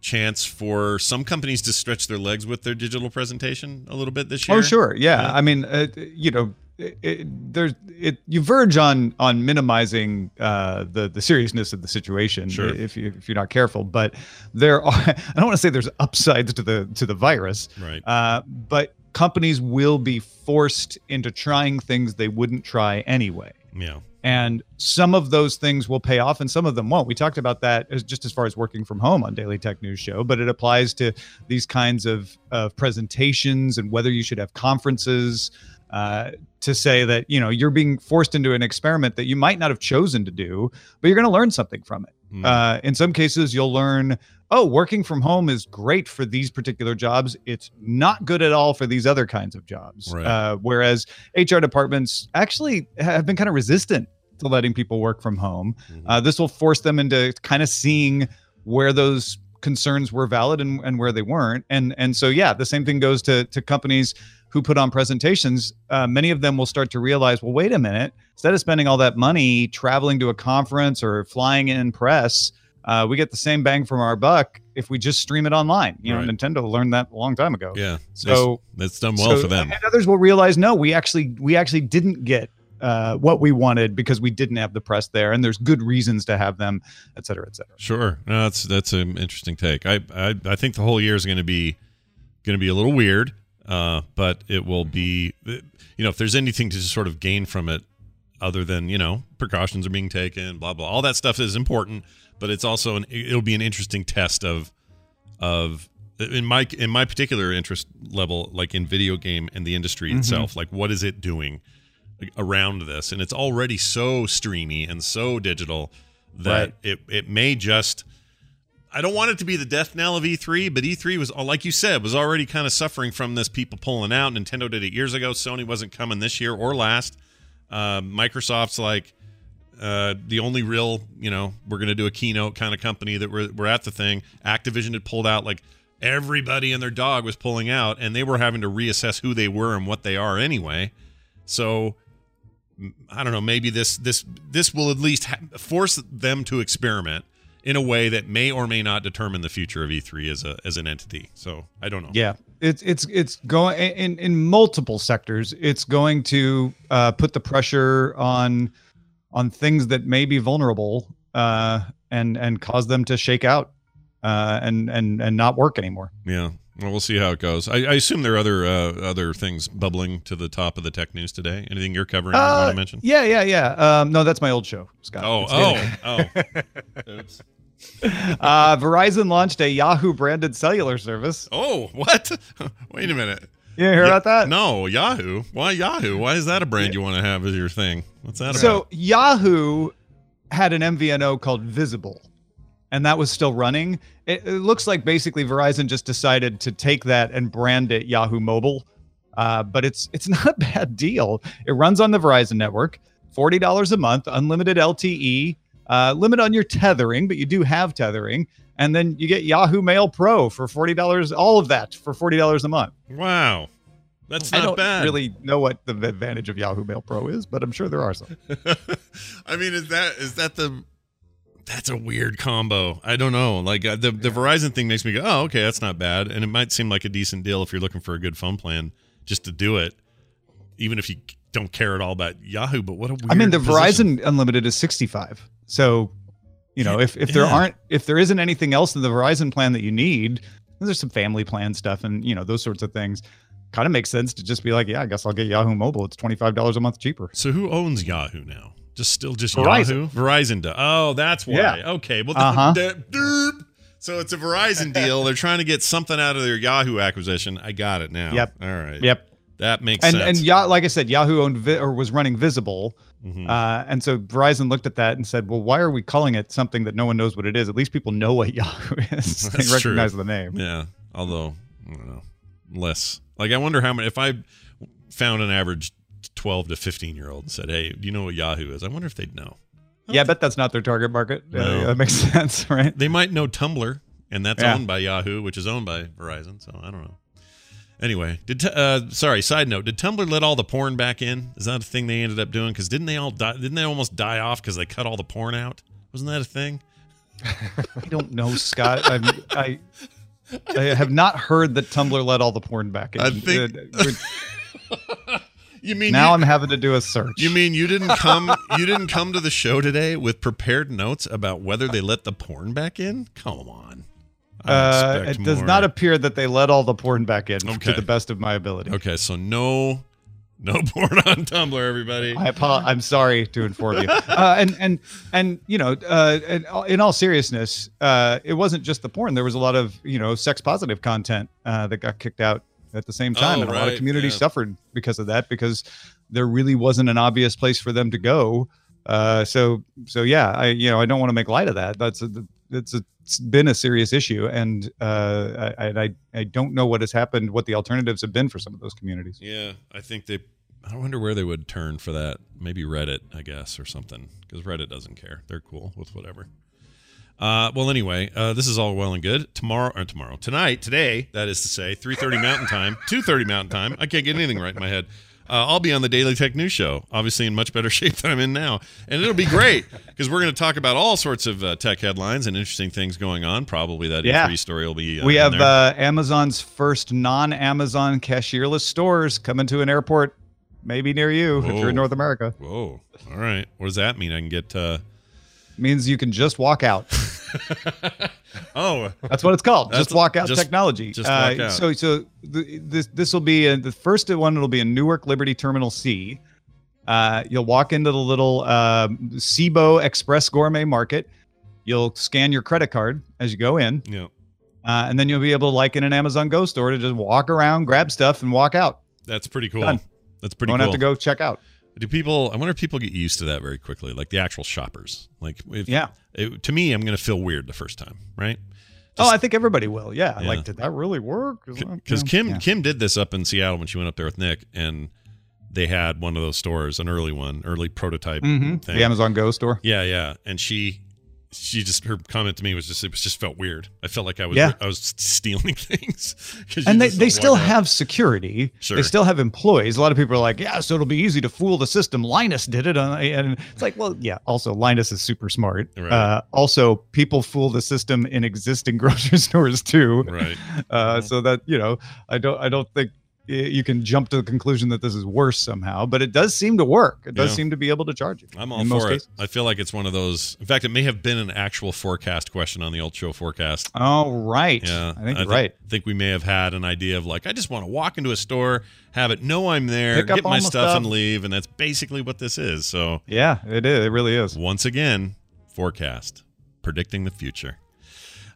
chance for some companies to stretch their legs with their digital presentation a little bit this year? Oh, sure. Yeah. I mean, uh, you know, it, it, there's it you verge on on minimizing uh, the the seriousness of the situation Sure. if you if you're not careful. But there are I don't want to say there's upsides to the to the virus, Right. uh, but companies will be forced into trying things they wouldn't try anyway. Yeah. And some of those things will pay off and some of them won't. We talked about that as just as far as working from home on Daily Tech News Show, but it applies to these kinds of, of presentations and whether you should have conferences uh, to say that, you know, you're being forced into an experiment that you might not have chosen to do, but you're going to learn something from it. Mm. Uh, in some cases, you'll learn, oh, working from home is great for these particular jobs. It's not good at all for these other kinds of jobs. Right. Uh, whereas HR departments actually have been kind of resistant to letting people work from home. Mm-hmm. Uh, this will force them into kind of seeing where those concerns were valid and, and where they weren't. And and so yeah, the same thing goes to to companies who put on presentations. Uh, many of them will start to realize, well, wait a minute, instead of spending all that money traveling to a conference or flying in press. Uh, we get the same bang from our buck if we just stream it online. You Right. know, Nintendo learned that a long time ago. Yeah. So that's done well so- for them. And others will realize, no, we actually we actually didn't get uh, what we wanted because we didn't have the press there, and there's good reasons to have them, et cetera, et cetera. Sure, no, that's that's an interesting take. I I, I think the whole year is going to be going to be a little weird, uh, but it will be. You know, if there's anything to sort of gain from it, other than you know precautions are being taken, blah blah, all that stuff is important, but it's also an it'll be an interesting test of of in my in my particular interest level, like in video game and the industry Mhm. itself, like what is it doing around this? And it's already so streamy and so digital that Right. it it may just I don't want it to be the death knell of E3, but E3 was like you said was already kind of suffering from this people pulling out. Nintendo did it years ago. Sony wasn't coming this year or last. Uh, Microsoft's like uh, the only real, you know, we're going to do a keynote kind of company that we're, we're at the thing. Activision had pulled out like everybody and their dog was pulling out, and they were having to reassess who they were and what they are anyway. So I don't know. Maybe this this this will at least ha- force them to experiment in a way that may or may not determine the future of E3 as a as an entity. So I don't know. Yeah, it's it's it's going in in multiple sectors. It's going to uh, put the pressure on on things that may be vulnerable uh, and and cause them to shake out uh, and and and not work anymore. Yeah. Well, we'll see how it goes. I, I assume there are other uh, other things bubbling to the top of the tech news today. Anything you're covering? you want Uh, to mention? Yeah, yeah, yeah. Um, no, that's my old show, Scott. Oh, It's oh, oh. Oops. uh, Verizon launched a Yahoo branded cellular service. Oh, what? Wait a minute. You hear about that? No, Yahoo. Why Yahoo? Why is that a brand you want to have as your thing? What's that So about? Yahoo had an MVNO called Visible, and that was still running. It, it looks like basically Verizon just decided to take that and brand it Yahoo Mobile, uh, but it's it's not a bad deal. It runs on the Verizon network, forty dollars a month, unlimited LTE, uh, limit on your tethering, but you do have tethering, and then you get Yahoo Mail Pro for forty dollars. All of that for forty dollars a month. Wow. That's I not don't bad. really know what the advantage of Yahoo Mail Pro is, but I'm sure there are some. I mean, is that is that the that's a weird combo. I don't know. Like uh, the the Verizon thing makes me go, "Oh, okay, that's not bad." And it might seem like a decent deal if you're looking for a good phone plan just to do it, even if you don't care at all about Yahoo, but what a weird I mean, the position. Verizon Unlimited is 65. So, you know, if if there Yeah. aren't if there isn't anything else in the Verizon plan that you need, there's some family plan stuff and you know those sorts of things. Kind of makes sense to just be like, yeah, I guess I'll get Yahoo Mobile. It's twenty five dollars a month cheaper. So who owns Yahoo now? Just still just Verizon. Yahoo? Verizon does. Oh, that's why. Yeah. Okay. Well, Uh-huh. derp. so it's a Verizon deal. They're trying to get something out of their Yahoo acquisition. I got it now. Yep. All right. Yep. That makes And sense. and yeah, like I said, Yahoo owned Vi- or was running Visible, Mhm. uh, and so Verizon looked at that and said, well, why are we calling it something that no one knows what it is? At least people know what Yahoo is. they That's true. recognize the name. Yeah. Although, I don't know, less. Like, I wonder how many. If I found an average twelve to fifteen year old and said, "Hey, do you know what Yahoo is?" I wonder if they'd know. Yeah, I bet that's not their target market. Uh, No. that makes sense, right? They might know Tumblr, and that's Yeah. owned by Yahoo, which is owned by Verizon. So I don't know. Anyway, did t- uh, sorry. Side note: Did Tumblr let all the porn back in? Is that a thing they ended up doing? Because didn't they all die? Didn't they almost die off because they cut all the porn out? Wasn't that a thing? I don't know, Scott. I'm, I I have not heard that Tumblr let all the porn back in. I think- Uh, You mean now you- I'm having to do a search. You mean you didn't come you didn't come to the show today with prepared notes about whether they let the porn back in? Come on. Uh, it does more. not appear that they let all the porn back in Okay. to the best of my ability. Okay, so no no porn on Tumblr, everybody. I apo- I'm sorry to inform you. Uh, and and and you know, uh, in, in all seriousness, uh, it wasn't just the porn. There was a lot of you know sex positive content uh, that got kicked out at the same time, Oh, and a lot of communities yeah. suffered because of that because there really wasn't an obvious place for them to go. Uh, so so yeah, I you know I don't want to make light of that. That's a, it's a it's been a serious issue, and uh, I, I I don't know what has happened, what the alternatives have been for some of those communities. Yeah, I think they. I wonder where they would turn for that. Maybe Reddit, I guess, or something. Because Reddit doesn't care. They're cool with whatever. Uh, well, anyway, uh, this is all well and good. Tomorrow, or tomorrow, tonight, today, that is to say, three thirty Mountain Time, two thirty Mountain Time. I can't get anything right in my head. Uh, I'll be on the Daily Tech News Show, obviously in much better shape than I'm in now, and it'll be great because we're going to talk about all sorts of uh, tech headlines and interesting things going on. Probably that Yeah. E3 story will be. Uh, we have uh, Amazon's first non-Amazon cashierless stores coming to an airport, maybe near you if you're in North America. Whoa! All right, what does that mean? I can get. Uh, means you can just walk out. oh, That's what it's called. Just walk out just- technology. just walk out. So, so the, this this will be uh the first one. It'll be in Newark Liberty Terminal C. Uh, you'll walk into the little um, CIBO Express Gourmet Market. You'll scan your credit card as you go in, Yeah. uh, and then you'll be able to, like in an Amazon Go store, to just walk around, grab stuff, and walk out. That's pretty cool. Done. That's pretty Don't cool. have to go check out. Do people? I wonder if people get used to that very quickly, like the actual shoppers. Like, if, Yeah. it- to me, I'm going to feel weird the first time, right? oh, I think everybody will. Yeah. Yeah. Like, did that really work? Because Yeah. Kim Yeah. Kim did this up in Seattle when she went up there with Nick, and they had one of those stores, an early one, early prototype Mhm. thing. The Amazon Go store. Yeah, yeah. And she she just her comment to me was just it was just felt weird. I felt like I was Yeah. I was stealing things. and they, they still walk have security. Sure. They still have employees. A lot of people are like, yeah, so it'll be easy to fool the system. Linus did it. uh, And it's like, well, yeah, also Linus is super smart. Right. Uh, also, people fool the system in existing grocery stores too. Right. Uh, so that, you know, I don't, I don't think y- you can jump to the conclusion that this is worse somehow, but it does seem to work. It does Yeah. seem to be able to charge you. I'm all for it. cases. I feel like it's one of those. In fact, it may have been an actual forecast question on the old show forecast. Oh, right. Yeah, I think I you're right. think we may have had an idea of like, I just want to walk into a store, have it know I'm there, Pick get my my stuff, stuff. and leave, and that's basically what this is. So Yeah, it is. It really is. once again, forecast, predicting the future.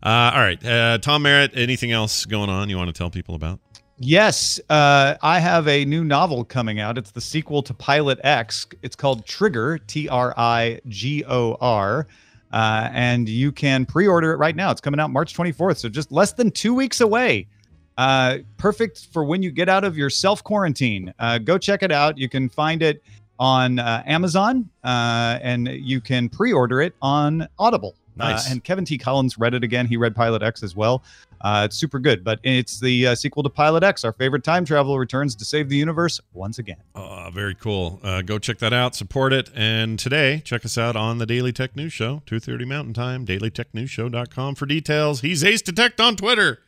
Uh, all right, uh, Tom Merritt. Anything else going on you want to tell people about? Yes, uh, I have a new novel coming out. It's the sequel to Pilot X. It's called Trigor, T R I G O R. Uh, and you can pre order it right now. It's coming out March 24th, so just less than two weeks away. Uh, perfect for when you get out of your self quarantine. Uh, go check it out. You can find it on uh, Amazon and you can pre order it on Audible. Nice. Uh, and Kevin T. Collins read it again. He read Pilot X as well. Uh, it's super good, but it's the uh, sequel to Pilot X. Our favorite time travel returns to save the universe once again. Uh, very cool. Uh, go check that out. Support it. And today, check us out on the Daily Tech News Show, 2.30 Mountain Time, dailytechnewsshow.com for details. He's Ace Detect on Twitter.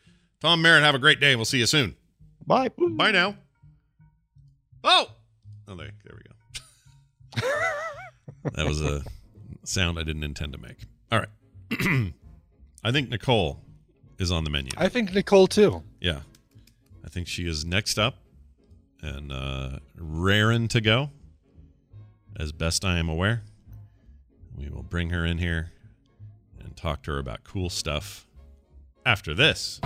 Tom Merritt, have a great day. We'll see you soon. Bye. Bye now. Oh! Oh, there, there we go. that was a sound I didn't intend to make. All right. I think Nicole is on the menu. I think Nicole too. Yeah. I think she is next up and uh, raring to go, as best I am aware. We will bring her in here and talk to her about cool stuff after this.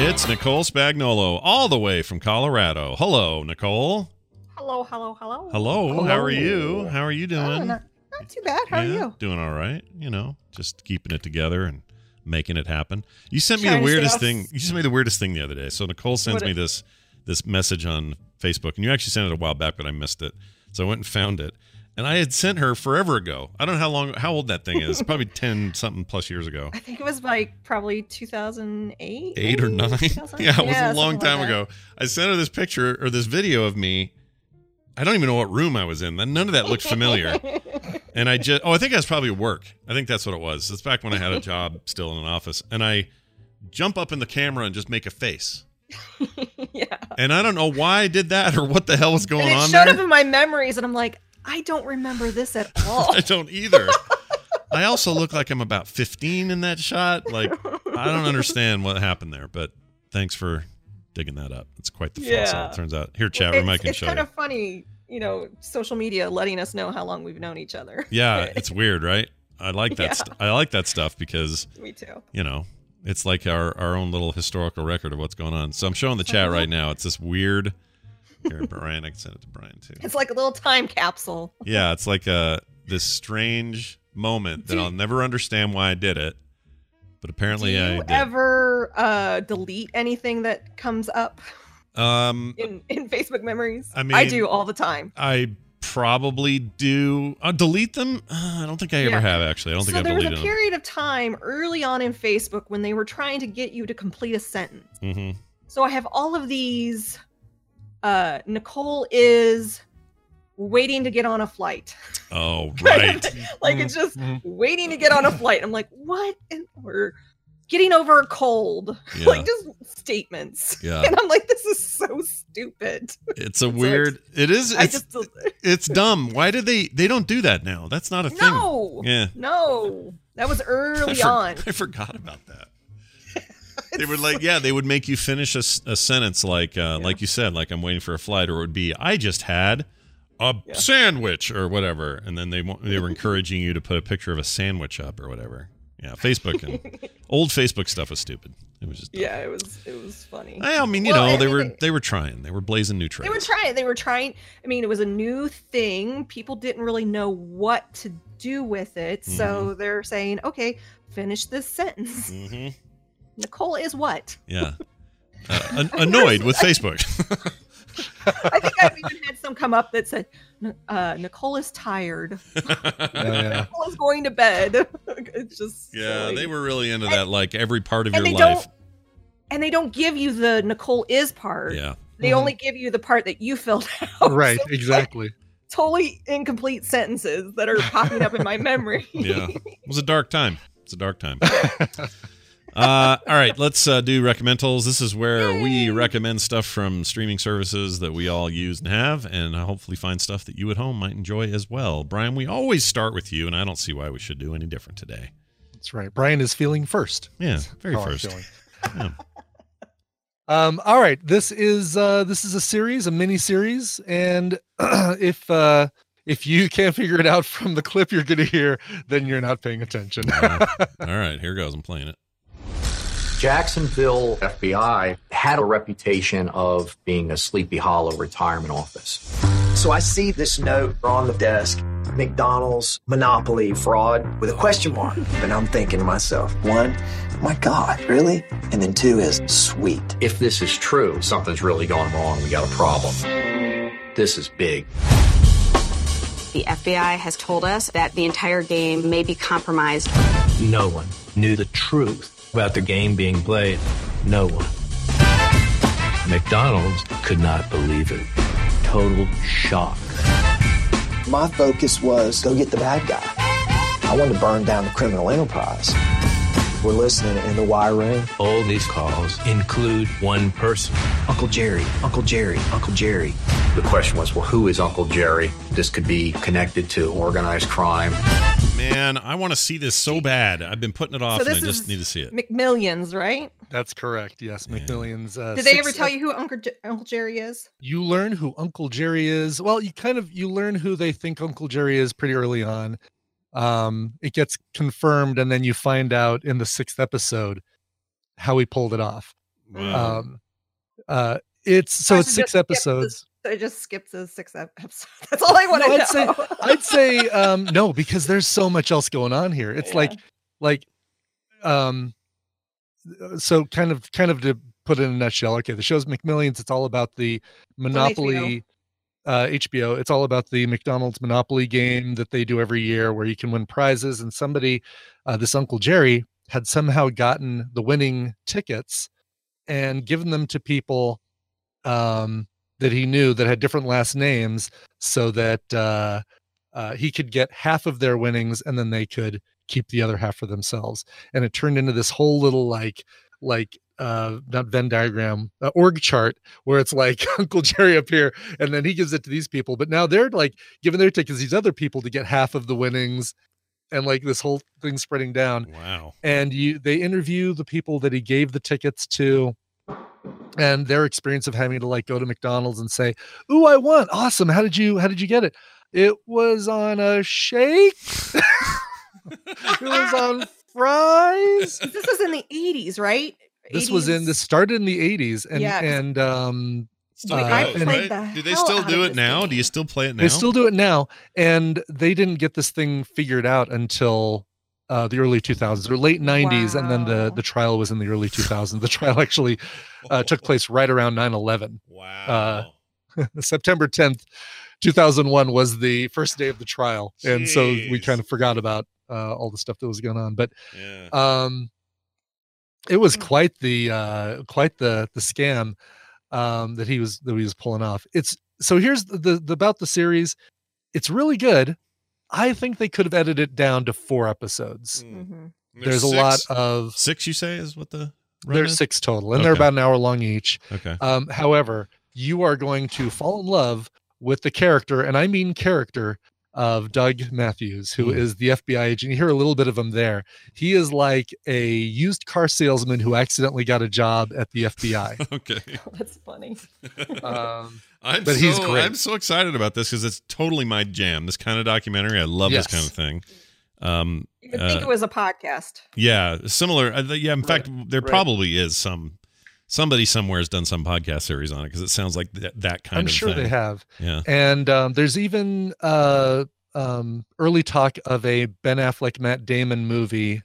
It's Nicole Spagnolo, all the way from Colorado. Hello, Nicole. Hello, hello, hello. Hello. How are you? How are you oh, doing? Oh, not, not too bad. How Yeah, are you? Doing all right. You know, just keeping it together and making it happen. You sent me Trying the weirdest thing. You sent me the weirdest thing the other day. So Nicole sends What me it- this this message on Facebook, and you actually sent it a while back, but I missed it. So I went and found it, and I had sent her forever ago. I don't know how long, how old that thing is. Probably ten something plus years ago. I think it was like probably 2008. Eight or maybe? nine. yeah, it was a long time that. ago. I sent her this picture or this video of me. I don't even know what room I was in. None of that looked familiar. and I just oh I think that's probably work. I think that's what it was. It's back when I had a job still in an office, and I jump up in the camera and just make a face. yeah. And I don't know why I did that or what the hell was going and it on showed there. up in my memories, and I'm like, I don't remember this at all. I don't either. I also look like I'm about 15 in that shot. Like I don't understand what happened there, but thanks for digging that up. It's quite the fossil. Yeah. It turns out. Here, chat room, I it's, can it's kind of funny, you know, social media letting us know how long we've known each other. Yeah, it's weird, right? I like that. Yeah. St- I like that stuff because Me too. you know it's like our our own little historical record of what's going on. So I'm showing the chat uh-huh. right now. It's this weird. Here, Brian, I can send it to Brian too. It's like a little time capsule. Yeah, it's like a this strange moment that I'll never understand why I did it, but apparently Do I you did. ever uh, delete anything that comes up um, in, in Facebook memories? I mean, I do all the time. I probably do. Uh, delete them? Uh, I don't think I ever Yeah. have actually. I don't so think I've there was a deleted period of time early on in Facebook when they were trying to get you to complete a sentence. hmm So I have all of these. Uh, Nicole is waiting to get on a flight. Oh, right. like it's just Mm-hmm. waiting to get on a flight. I'm like, what? And we're getting over a cold. Yeah. like just statements. Yeah. And I'm like, this is so stupid. It's a weird. It is. I It's, just it's dumb. Why did they? They don't do that now. That's not a thing. no, Yeah. no, that was I, early for- on. I forgot about that. They would like, yeah, they would make you finish a sentence like, uh, like you said, like I'm waiting for a flight, or it would be, I just had a sandwich or whatever, and then they they were encouraging you to put a picture of a sandwich up or whatever. Yeah, Facebook and old Facebook stuff was stupid. It was just. Yeah, it was it was funny. I mean, you Well, know, I they were they were trying. They were blazing new trails. They were trying. They were trying. I mean, it was a new thing. People didn't really know what to do with it. Mm-hmm. So they're saying, okay, finish this sentence. hmm Nicole is what? Yeah. Uh, an- annoyed with Facebook. I think I've even had some come up that said, uh, Nicole is tired. yeah. Nicole is going to bed. it's just. Yeah, silly. they were really into that. Like every part of your life. And they don't give you the Nicole is part. Yeah. They only give you the part that you filled out. Right, So it's like exactly. totally incomplete sentences that are popping up in my memory. Yeah. It was a dark time. It's a dark time. Uh, all right, let's uh, do recommendals. This is where we recommend stuff from streaming services that we all use and have, and hopefully find stuff that you at home might enjoy as well. Brian, we always start with you, and I don't see why we should do any different today. That's right. Brian is feeling first. Yeah, very How first. Yeah. Um, all right, this is uh, this is a series, a mini series, and if uh, if you can't figure it out from the clip you're going to hear, then you're not paying attention. All right, here goes. I'm playing it. Jacksonville FBI had a reputation of being a Sleepy Hollow retirement office. So I see this note on the desk McDonald's monopoly fraud with a question mark. And I'm thinking to myself, one, my God, really? And then two is sweet. If this is true, something's really going wrong. We got a problem. This is big. The FBI has told us that the entire game may be compromised. No one knew the truth about the game being played. No one. McDonald's could not believe it. Total shock. My focus was go get the bad guy. I wanted to burn down the criminal enterprise. We're listening in the wire room. All these calls include one person. Uncle Jerry, Uncle Jerry, Uncle Jerry. The question was, well, who is Uncle Jerry? This could be connected to organized crime. Man, I want to see this so bad. I've been putting it off, So and I this just is need to see it. McMillions, right? That's correct. Yes, McMillions. Uh, Did they six- ever tell you who Uncle, J- Uncle Jerry is? You learn who Uncle Jerry is. Well, you kind of you learn who they think Uncle Jerry is pretty early on. Um, it gets confirmed, and then you find out in the sixth episode how he pulled it off. Wow. Um, uh, it's so I it's six just skip episodes. this- I just skipped the six episodes. That's all I want to No, know. I'd say I'd say um no because there's so much else going on here. It's like like um so kind of kind of to put it in a nutshell. Okay, the show's McMillions. It's all about the Monopoly uh HBO. It's all about the McDonald's Monopoly game that they do every year where you can win prizes and somebody uh this Uncle Jerry had somehow gotten the winning tickets and given them to people um that he knew that had different last names so that uh uh, he could get half of their winnings and then they could keep the other half for themselves. And it turned into this whole little like like uh not Venn diagram uh, org chart where it's like Uncle Jerry up here and then he gives it to these people, but now they're like giving their tickets to these other people to get half of the winnings and like this whole thing spreading down Wow. and you they interview the people that he gave the tickets to and their experience of having to like go to McDonald's and say, "Ooh, I won! Awesome! How did you how did you get it? It was on a shake. it was on fries. This was in the 80s, right? This was in this started in the 80s and Yeah, 'cause- and um Still uh, goes, and- right? the Do they still do it now? Do you still play it now? They still do it now, and they didn't get this thing figured out until uh, the early 2000s or late 90s, and then the the trial was in the early 2000s. The trial actually uh, took place right around 9/11. Wow. Uh, September 10th, 2001 was the first day of the trial, and so we kind of forgot about uh, all the stuff that was going on. But Yeah. um, it was quite the uh, quite the the scam um, that he was that he was pulling off. It's so here's the, the, the about the series. It's really good. I think they could have edited it down to four episodes. There's, a lot of six. You say is what the there's is? six total, and they're about an hour long each. Okay. Um, however, you are going to fall in love with the character, and I mean character of Doug Matthews, who is Hmm. the FBI agent. You hear a little bit of him there. He is like a used car salesman who accidentally got a job at the FBI. okay. That's funny. Um, I'm but so, he's great. I'm so excited about this because it's totally my jam. This kind of documentary. I love Yes. this kind of thing. Um, You would think uh, it was a podcast. yeah, similar. uh, Yeah, in fact, there right. probably is some. Somebody somewhere has done some podcast series on it because it sounds like that, that kind I'm of. sure they have. Yeah. And um, there's even uh, um, early talk of a Ben Affleck Matt Damon movie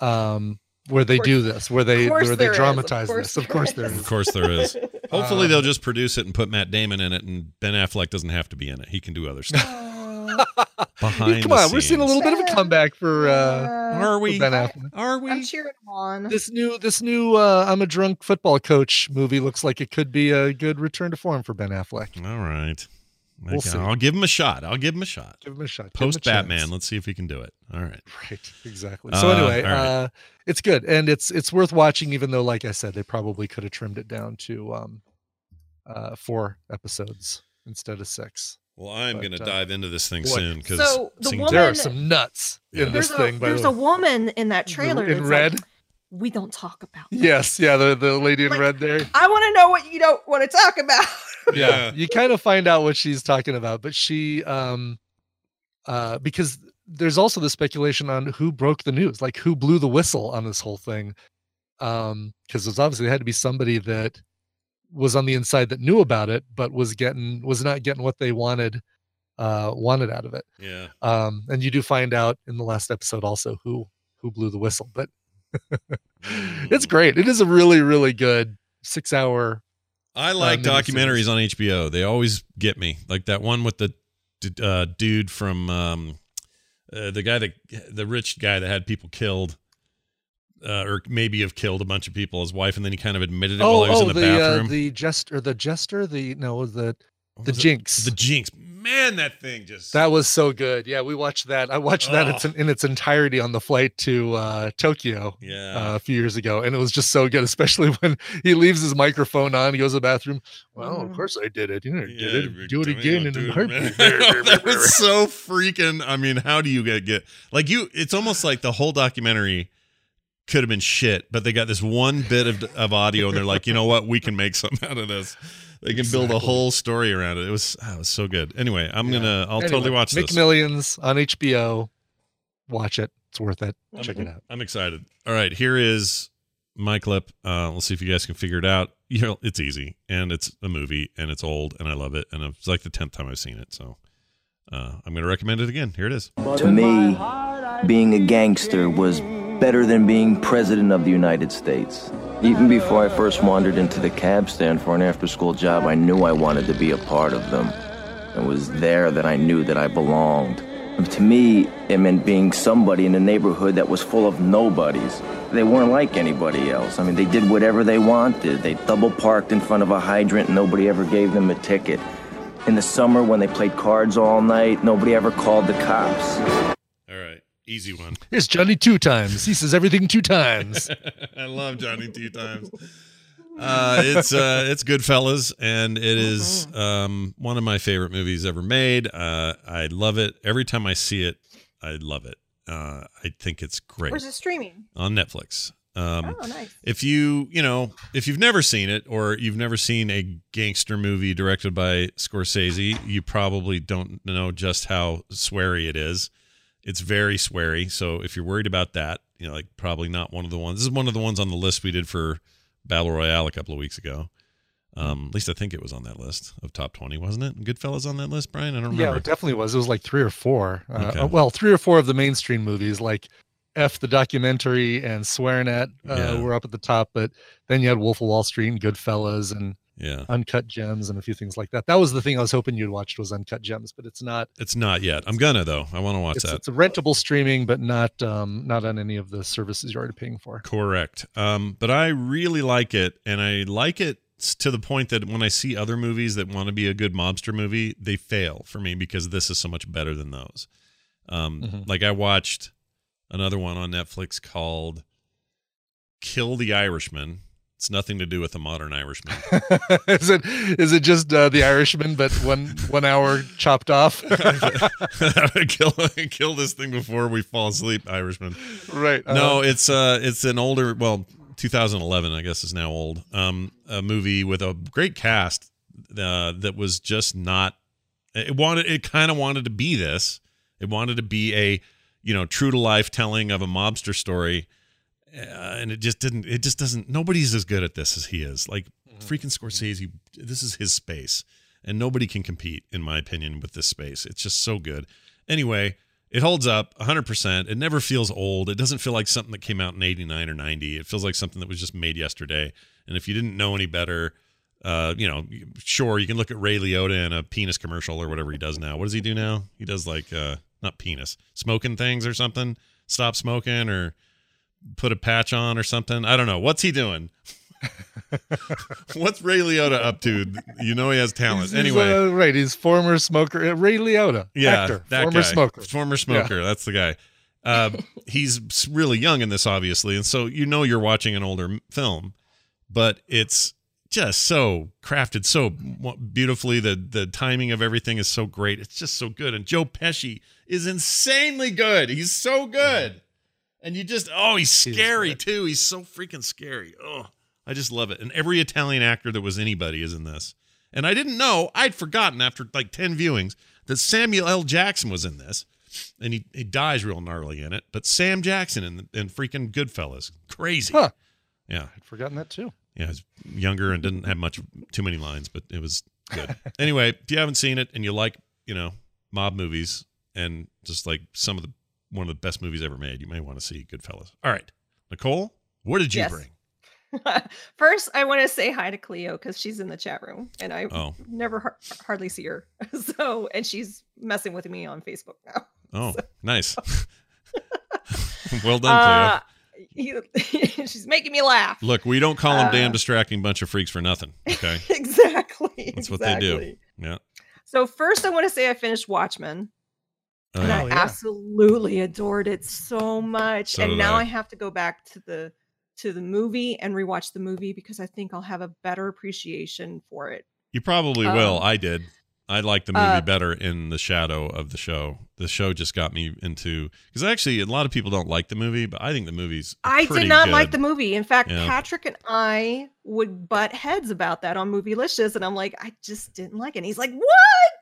um, where they do this, where they where they there is. Of dramatize this. Of course there is. is. Of course there is. Hopefully Um, they'll just produce it and put Matt Damon in it, and Ben Affleck doesn't have to be in it. He can do other stuff. Behind Come the on, we're seeing a little bit of a comeback for uh Are we? Ben Affleck. Are we? I'm cheering on. This new this new uh I'm a drunk football coach movie looks like it could be a good return to form for Ben Affleck. All right. We'll Okay, see. I'll give him a shot. I'll give him a shot. Give him a shot. give a Post Batman. chance. Let's see if he can do it. All right. Right, exactly. So Uh, anyway, all right. uh it's good and it's it's worth watching even though like I said they probably could have trimmed it down to um uh 4 episodes instead of 6. Well, I'm going to uh, dive into this thing boy. soon because So the woman, there are some nuts Yeah. in this a, thing by there's the a woman in that trailer in that's red? Like, we don't talk about. Yes, yeah, the the lady in red there. I want to know what you don't want to talk about. yeah you kind of find out what she's talking about but she um uh because there's also the speculation on who broke the news like who blew the whistle on this whole thing um because there's obviously had to be somebody that was on the inside that knew about it but was getting was not getting what they wanted uh wanted out of it Yeah. um and you do find out in the last episode also who who blew the whistle but it's great it is a really really good six hour I like miniseries. documentaries on HBO. They always get me. Like that one with the uh, dude from um, uh, the guy that the rich guy that had people killed. Uh, or maybe have killed a bunch of people, his wife, and then he kind of admitted it oh, while he was oh, in the, the bathroom. Uh, the jester, the jester, the no, the the was it? jinx. the jinx. Man, that thing just that was so good. Yeah, we watched that. I watched that it's Oh. in, in its entirety on the flight to uh, Tokyo Yeah. uh, a few years ago, and it was just so good. Especially when he leaves his microphone on, he goes to the bathroom. Well, of course I did it. You know, I did it. Do it again in a heartbeat. that was so freaking. I mean, how do you get get like you? It's almost like the whole documentary could have been shit, but they got this one bit of of audio, and they're like, you know what, we can make something out of this. They can build a whole story around it. It was, ah, it was so good. Anyway, I'm gonna, I'll totally Anyway, watch Make this. Millions on HBO. Watch it. It's worth it. Check it out. I'm excited. All right, here is my clip. Uh, let's see if you guys can figure it out. You know, it's easy, and it's a movie, and it's old, and I love it, and it's like the tenth time I've seen it. So uh, I'm going to recommend it again. Here it is. To me, being a gangster was better than being president of the United States. Even before I first wandered into the cab stand for an after school job, I knew I wanted to be a part of them. It was there that I knew that I belonged. And to me, it meant being somebody in a neighborhood that was full of nobodies. They weren't like anybody else. I mean, they did whatever they wanted. They double parked in front of a hydrant and nobody ever gave them a ticket. In the summer when they played cards all night, nobody ever called the cops. All right, easy one. Here's Johnny two times. He says everything two times. I love Johnny two times. Uh, it's uh, it's Goodfellas, and it is um, one of my favorite movies ever made. Uh, I love it every time I see it. I love it. Uh, I think it's great. Where's it streaming? on Netflix. Um, Oh, nice. If you you know if you've never seen it or you've never seen a gangster movie directed by Scorsese, you probably don't know just how sweary it is. It's very sweary. So if you're worried about that, you know, like probably not one of the ones. This is one of the ones on the list we did for Battle Royale a couple of weeks ago. Um, at least I think it was on that list of top twenty, wasn't it? Goodfellas on that list, Brian. I don't remember. Yeah, it definitely was. It was like three or four. Uh, Okay. uh, well, three or four of the mainstream movies, like F the documentary and Swearing at, uh, Yeah. were up at the top. But then you had Wolf of Wall Street and Goodfellas and Yeah. Uncut Gems and a few things like that. That was the thing I was hoping you'd watched was Uncut Gems, but it's not. It's not yet. I'm gonna though. I want to watch It's, that. it's a rentable streaming, but not um, not on any of the services you're already paying for. Correct. Um, but I really like it, and I like it to the point that when I see other movies that want to be a good mobster movie, they fail for me because this is so much better than those. Um, Mhm. Like I watched another one on Netflix called "Kill the Irishman." It's nothing to do with the modern Irishman. is it is it just uh, the Irishman, but one one hour chopped off? kill, kill this thing before we fall asleep, Irishman. Right. No, uh, it's uh, it's an older, well, 2011, I guess, is now old. Um, a movie with a great cast uh, that was just not. It wanted. It kind of wanted to be this. It wanted to be a, you know, true to life telling of a mobster story, uh, and it just didn't. It just doesn't. Nobody's as good at this as he is. Like freaking Scorsese. This is his space, and nobody can compete, in my opinion, with this space. It's just so good. Anyway, it holds up 100%. It never feels old. It doesn't feel like something that came out in 89 or 90. It feels like something that was just made yesterday. And if you didn't know any better, uh, you know, sure, you can look at Ray Liotta in a penis commercial or whatever he does now. What does he do now? He does like, uh, not penis, smoking things or something. Stop smoking or put a patch on or something. I don't know. What's he doing? What's Ray Liotta up to? You know he has talent. he's- he's, anyway, uh, right? He's former smoker, uh, Ray Liotta, yeah, actor, former guy. smoker, former smoker. That's the guy. Uh, he's really young in this, obviously, and so you know you're watching an older film, but it's just so crafted so beautifully. The the timing of everything is so great. It's just so good, and Joe Pesci is insanely good. He's so good, and you just oh, he's scary too. He's so freaking scary. Oh, I just love it. And every Italian actor that was anybody is in this. And I didn't know, I'd forgotten after like 10 viewings that Samuel L. Jackson was in this. And he, he dies real gnarly in it. But Sam Jackson in, in freaking Goodfellas. Crazy. Huh. Yeah. I'd forgotten that too. Yeah. He's younger and didn't have much, too many lines, but it was good. anyway, if you haven't seen it and you like, you know, mob movies and just like some of the, one of the best movies ever made, you may want to see Goodfellas. All right. Nicole, what did you Yes. bring? First, I want to say hi to Cleo because she's in the chat room and I Oh. never har- hardly see her. So, and she's messing with me on Facebook now. Oh, nice. well done, Cleo. Uh, you- she's making me laugh. Look, we don't call them Uh, damn distracting bunch of freaks for nothing. Okay, exactly. that's what they do. Yeah. So first, I want to say I finished Watchmen. Oh, and yeah. I absolutely adored it so much. So and now I. I. have to go back to the to the movie and rewatch the movie because I think I'll have a better appreciation for it. You probably will. Um, I did. I like the movie uh, better in the shadow of the show. The show just got me into because actually a lot of people don't like the movie, but I think the movie's I did not like the movie. In fact, Yeah. Patrick and I would butt heads about that on Movielicious, and I'm like, I just didn't like it. And he's like, What?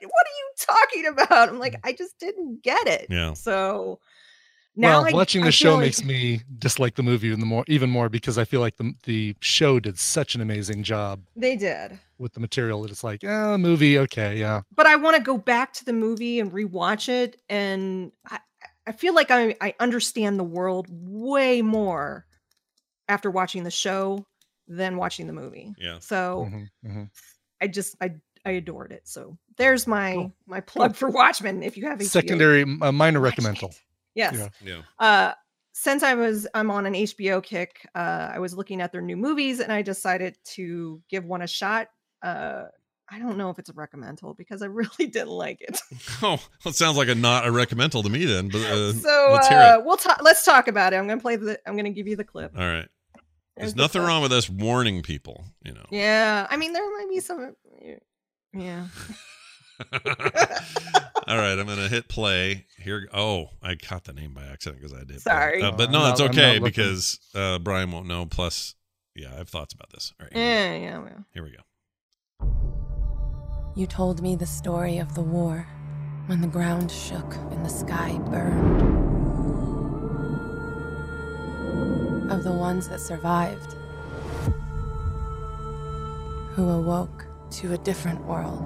What are you talking about? I'm like, I just didn't get it. Yeah. So now well, I- watching the feel show like- makes me dislike the movie even more, even more because I feel like the the show did such an amazing job they did. with the material that it's like, ah, movie, okay, yeah. but I want to go back to the movie and rewatch it, and I, I feel like I I understand the world way more after watching the show than watching the movie. Yeah. So Mhm, mhm. I just I I adored it. So there's my my plug for Watchmen. If you have HBO. Secondary, uh, minor recommendal. Yes. Yeah. Yeah. Uh, since I was I'm on an HBO kick, uh, I was looking at their new movies and I decided to give one a shot. Uh, I don't know if it's a recommendal because I really didn't like it. Oh, well, it sounds like a not a recommendal to me then. But uh, So let's hear uh, it. we'll talk. Let's talk about it. I'm gonna play the. I'm gonna give you the clip. All right. There's There's nothing clip. wrong with us warning people, you know. Yeah, I mean there might be some. Yeah. All right, I'm gonna hit play here. Oh, I caught the name by accident because I did. Sorry. Uh, but I'm no, not- it's not okay because uh, Brian won't know. Plus, yeah, I have thoughts about this. All right, Yeah, yeah, well. here we go. You told me the story of the war when the ground shook and the sky burned. Of the ones that survived, who awoke to a different world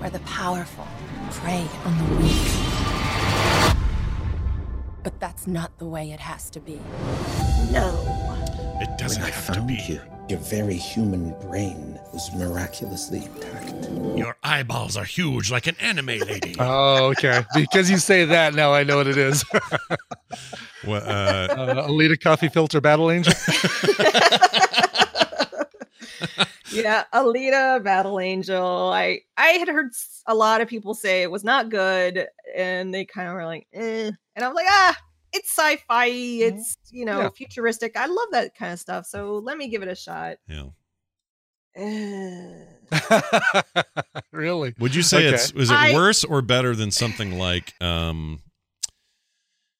where the powerful prey on the weak. But that's not the way it has to be. No. It doesn't when I have to found be. you, your very human brain was miraculously intact. Your eyeballs are huge like an anime lady. Oh, okay. Because you say that, now I know what it is. What, uh, uh, Alita Coffee Filter Battle Angel. yeah, Alita, Battle Angel. I I had heard a lot of people say it was not good, and they kind of were like, eh. and I was like, ah, it's sci-fi, it's you know Yeah. futuristic. I love that kind of stuff, so let me give it a shot. Yeah. Eh. really? Would you say Okay. it's is it I- worse or better than something like um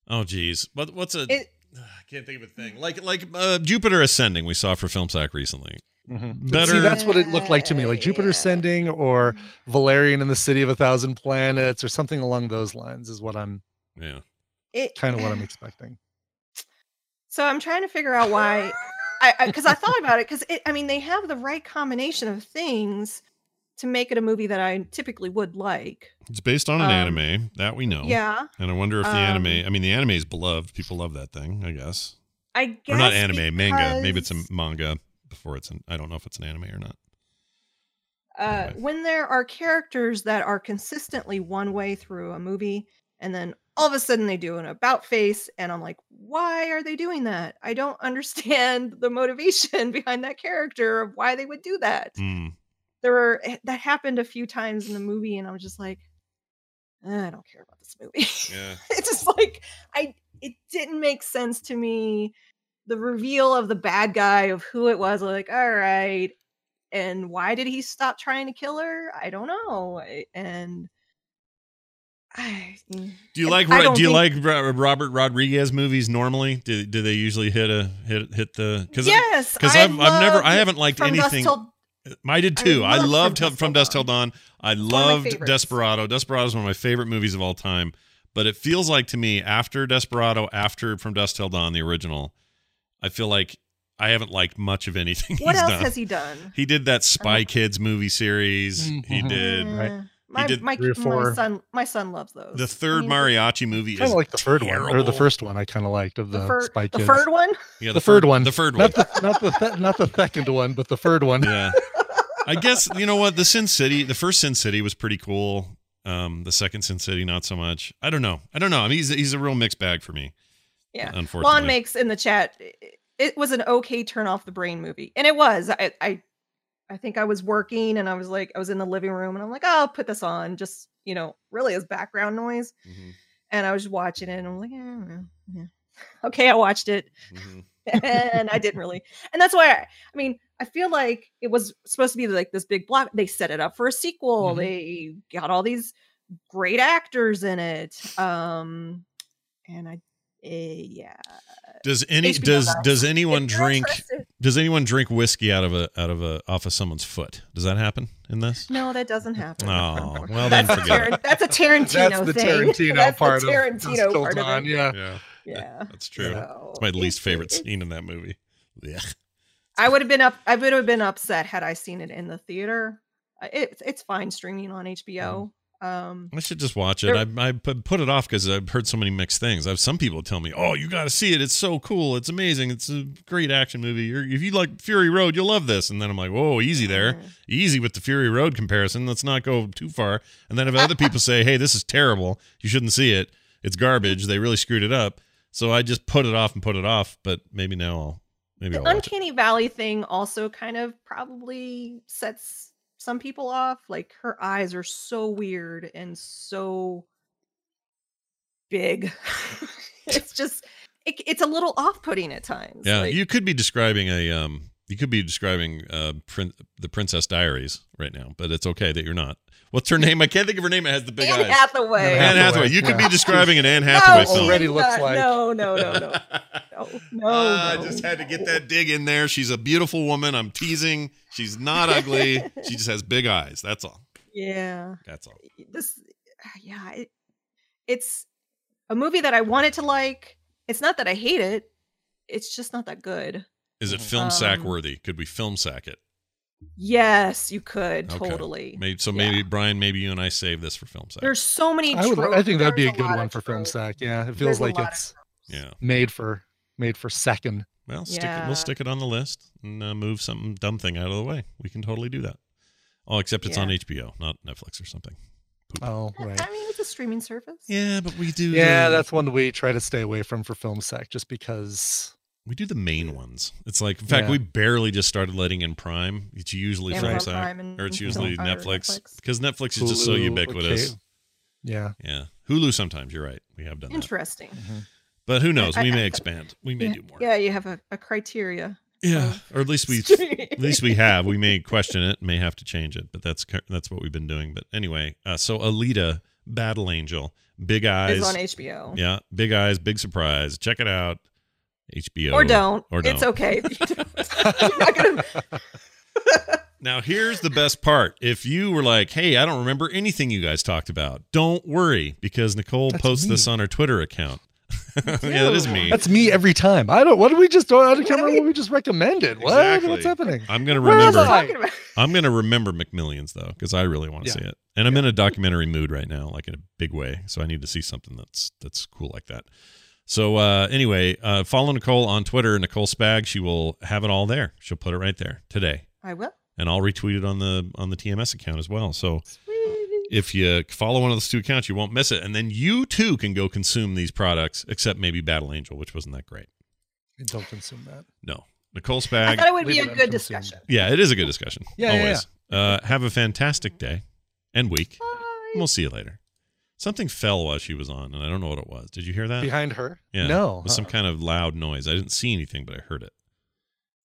Oh geez. What what's a It- I can't think of a thing. Like like uh, Jupiter Ascending we saw for Film Sack recently. But Better See, that's what it looked like to me, like Jupiter Ascending or Valerian in the City of a Thousand Planets or something along those lines is what I'm yeah. It kind of what I'm expecting. So I'm trying to figure out why, I because I, thought about it because it. I mean, they have the right combination of things to make it a movie that I typically would like. It's based on an Um, anime that we know. yeah. And I wonder if the Um, anime I mean the anime is beloved. People love that thing, I guess. I guess or not anime, manga. Maybe it's a manga before it's an I don't know if it's an anime or not. uh, when there are characters that are consistently one way through a movie, and then all of a sudden they do an about face, and I'm like, why are they doing that? I don't understand the motivation behind that character of why they would do that. Hmm. there were eh, that happened a few times in the movie and i was just like "Eh, i don't care about this movie Yeah. it's just like i it didn't make sense to me the reveal of the bad guy of who it was like all right and why did he stop trying to kill her i don't know and I, mm, Do you like I don't you think- like Robert Rodriguez movies normally? Do, do they usually hit a hit hit the cuz Yes, cuz I I've, I've never I haven't liked anything Till- I did too. I, loved loved From Dusk From Till Till Dawn. I one of my loved. Desperado. Desperado is one of my favorite movies of all time. But it feels like to me after Desperado, after From Dusk Till Dawn, the original, I feel like I haven't liked much of anything. what he's else done. has he done He did that Spy Kids movie series. He Mhm. did Eh, my, did my, three or my son my son loves those the I third mean, mariachi movie. Kind Is like the third one or the first one. I kind of liked of the, the, fir- Spy the third one Yeah, the, third fir- one. The third one. Not the not the th- not the second one, but the third one. Yeah. I guess you know what the Sin City, the first Sin City was pretty cool. Um, the second Sin City, not so much. I don't know. I don't know. I mean, he's he's a real mixed bag for me. Yeah. Unfortunately. Juan makes in the chat. It was an okay turn off the brain movie, and it was. I, I, I think I was working, and I was like, I was in the living room, and I'm like, oh, I'll put this on, just you know, really as background noise. Mm-hmm. And I was watching it, and I'm like, yeah, yeah, okay, I watched it, Mm-hmm. and I didn't really, and that's why I, I mean, I feel like it was supposed to be like this big block. They set it up for a sequel. Mhm. They got all these great actors in it, um, and I, yeah. Does any HBO does guys. does anyone If drink does anyone drink whiskey out of a out of a off of someone's foot? Does that happen in this? No, that doesn't happen. Oh, well then That's a forget Tar- it. That's a Tarantino That's the thing. Tarantino That's part the of Tarantino Dusk part Dawn, of it. yeah. Yeah. Yeah. That's true. So, it's my least it's- favorite it's- scene in that movie. Yeah. I would have been up. I would have been upset had I seen it in the theater. Uh, It's it's fine streaming on HBO. Um, I should just watch it. I, I put it off because I've heard so many mixed things. I've some people tell me, "Oh, you got to see it. It's so cool. It's amazing. It's a great action movie. You're, if you like Fury Road, you'll love this." And then I'm like, "Whoa, easy there, easy with the Fury Road comparison. Let's not go too far." And then if other people say, "Hey, this is terrible. You shouldn't see it. It's garbage. They really screwed it up." So I just put it off and put it off. But maybe now I'll Maybe the I'll uncanny valley thing also kind of probably sets some people off like her eyes are so weird and so big it's just it, it's a little off-putting at times Yeah, like- you could be describing a um, you could be describing uh, prin- the Princess Diaries right now, but it's okay that you're not. What's her name? I can't think of her name. It has the big Anne eyes. Hathaway. Anne Hathaway. You could be describing an Anne Hathaway no, film. Already looks like- no no no no no no, Ah, no. I just had to get that dig in there. She's a beautiful woman. I'm teasing. She's not ugly. she just has big eyes. That's all. yeah That's all. this yeah it, it's a movie that i wanted to like it's not that i hate it it's just not that good Is it film sack Um, worthy? Could we film sack it? yes you could Okay. totally Maybe, so maybe Brian, maybe you and I save this for film sack. there's so many I would. I think that'd be a There's good one for film sack. Yeah, it feels a like it's Yeah. made for made for second. Well, stick it, we'll stick it on the list and uh, move some dumb thing out of the way. We can totally do that. Oh, except it's on HBO, not Netflix or something. Oh, right. i mean it's a streaming service Yeah, but we do. Yeah, the- that's one we try to stay away from for film sack, just because. we do the main ones. It's like, in fact, Yeah. we barely just started letting in Prime. It's usually Amazon film sack, Prime or it's usually Netflix, Netflix. because Netflix is just so ubiquitous. okay. Yeah. Yeah, Hulu. Sometimes you're right. We have done that, interesting but who knows? We may expand. We may yeah, do more. yeah you have a, a criteria Yeah, or at least we at least we have. We may question it, may have to change it, but that's that's what we've been doing. But anyway, uh, so Alita, Battle Angel, Big Eyes It's on HBO. Yeah, Big Eyes, big surprise. Check it out. HBO or don't or don't. it's okay You're not gonna- Now here's the best part. If you were like, "Hey, I don't remember anything you guys talked about," don't worry because Nicole That's posts this on her Twitter account. yeah, that is me. That's me every time. I don't. What did we just? I don't remember what we just recommended. What? Exactly. What's happening? I'm gonna remember. I? I'm gonna remember McMillions though, because I really want to Yeah. see it, and I'm in a documentary mood right now, like in a big way. So I need to see something that's that's cool like that. So uh, anyway, uh, follow Nicole on Twitter, Nicole Spag. She will have it all there. She'll put it right there today, i will and I'll retweet it on the on the TMS account as well. So if you follow one of those two accounts, you won't miss it, and then you too can go consume these products, except maybe Battle Angel, which wasn't that great. Don't consume that. No, Nicole Spag. i thought it would be a good unconsumed. discussion Yeah, it is a good discussion. Yeah, yeah, always. Uh, have a fantastic day and week. We'll see you later. Something fell while she was on, and I don't know what it was. Did you hear that? Behind her? Yeah. No. It was some uh-uh. kind of loud noise. I didn't see anything, but I heard it.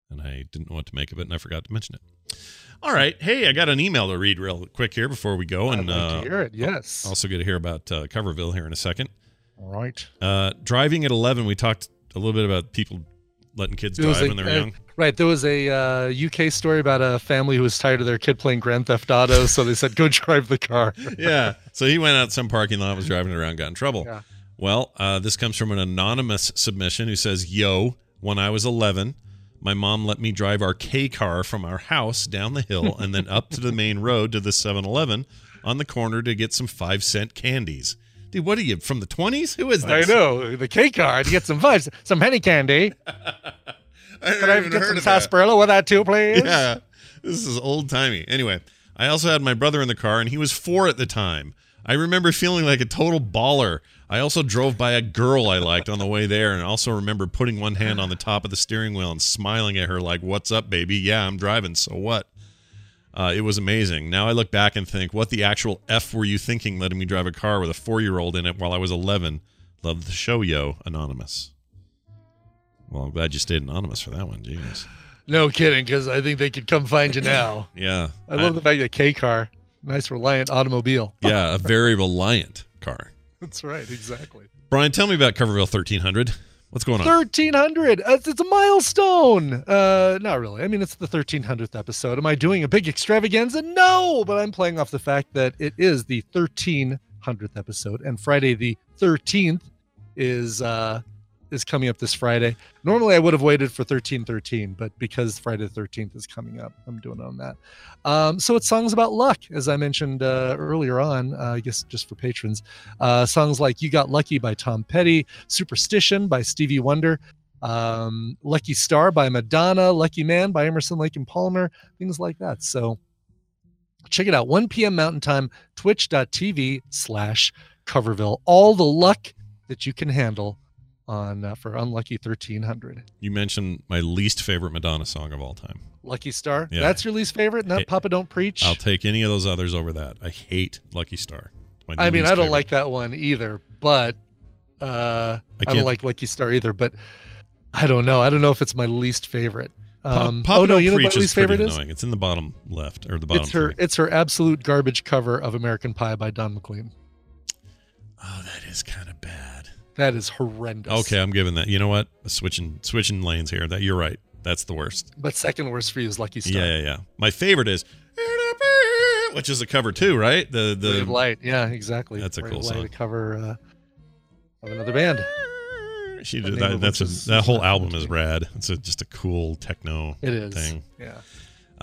And I didn't know what to make of it, and I forgot to mention it. All right. Hey, I got an email to read real quick here before we go. I'd And like to uh, hear it. Yes. also get to hear about uh, Coverville here in a second. All right. Uh, driving at 11, we talked a little bit about people letting kids drive a- when they're uh, young. Right. There was a uh, UK story about a family who was tired of their kid playing Grand Theft Auto, so they said, "Go drive the car." yeah. So he went out some parking lot, was driving around, got in trouble. Yeah. Well, uh, this comes from an anonymous submission who says, "Yo, when I was 11, my mom let me drive our K car from our house down the hill and then up to the main road to the 7-Eleven on the corner to get some five cent candies." Dude, what are you from the 20s? Who is this? I know the K car to Get some vibes, some penny candy. I Can I get some sarsaparilla with that too, please? Yeah. This is old timey. Anyway, I also had my brother in the car, and he was four at the time. I remember feeling like a total baller. I also drove by a girl I liked on the way there, and also remember putting one hand on the top of the steering wheel and smiling at her, like, What's up, baby? Yeah, I'm driving, so what? Uh, it was amazing. Now I look back and think, What the actual F were you thinking letting me drive a car with a four year old in it while I was 11? Love the show, yo, Anonymous. Well, I'm glad you stayed anonymous for that one. Genius. No kidding, because I think they could come find you now. Yeah. I love the fact that K car, nice reliant automobile. Yeah, a very reliant car. That's right, exactly. Brian, tell me about Coverville 1300. What's going on? 1300 uh, it's a milestone uh not really i mean it's the 1300th episode am i doing a big extravaganza no but i'm playing off the fact that it is the 1300th episode and friday the 13th is uh is coming up this friday normally i would have waited for 1313 but because friday the 13th is coming up i'm doing on that um so it's songs about luck as i mentioned uh earlier on uh, i guess just for patrons uh songs like you got lucky by tom petty superstition by stevie wonder um, Lucky Star by Madonna, Lucky Man by Emerson, Lake and Palmer, things like that. So check it out. 1 p.m. Mountain Time, twitch.tv slash Coverville. All the luck that you can handle on uh, for Unlucky 1300. You mentioned my least favorite Madonna song of all time. Lucky Star. Yeah. That's your least favorite, not Hey, Papa Don't Preach. I'll take any of those others over that. I hate Lucky Star. I mean, I don't favorite. like that one either, but uh, I, don't like Lucky Star either. But I don't know. I don't know if it's my least favorite. Um, Papa oh no, Don't you know what Preach my is least favorite pretty is? annoying. It's in the bottom left or the bottom. It's her. three. It's her absolute garbage cover of American Pie by Don McLean. Oh, that is kind of bad. That is horrendous. Okay, I'm giving that. You know what? Switching switching lanes here. That you're right. That's the worst. But second worst for you is Lucky Star. Yeah, yeah, yeah. My favorite is which is a cover too, right? The Ray the of Light. Yeah, exactly. That's a Ray cool of song. a cover uh, of another band. she did name that. That's a, that whole album is rad. It's a, just a cool techno It is. thing. Yeah.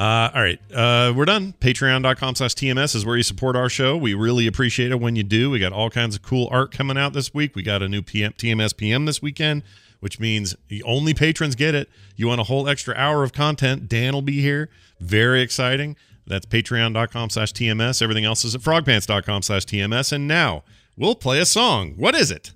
Uh, all right, uh, we're done. Patreon.com slash TMS is where you support our show. We really appreciate it when you do. We got all kinds of cool art coming out this week. We got a new PM, TMS PM this weekend, which means only patrons get it. You want a whole extra hour of content, Dan will be here. Very exciting. That's patreon.com slash TMS. Everything else is at frogpants.com slash TMS. And now we'll play a song. What is it?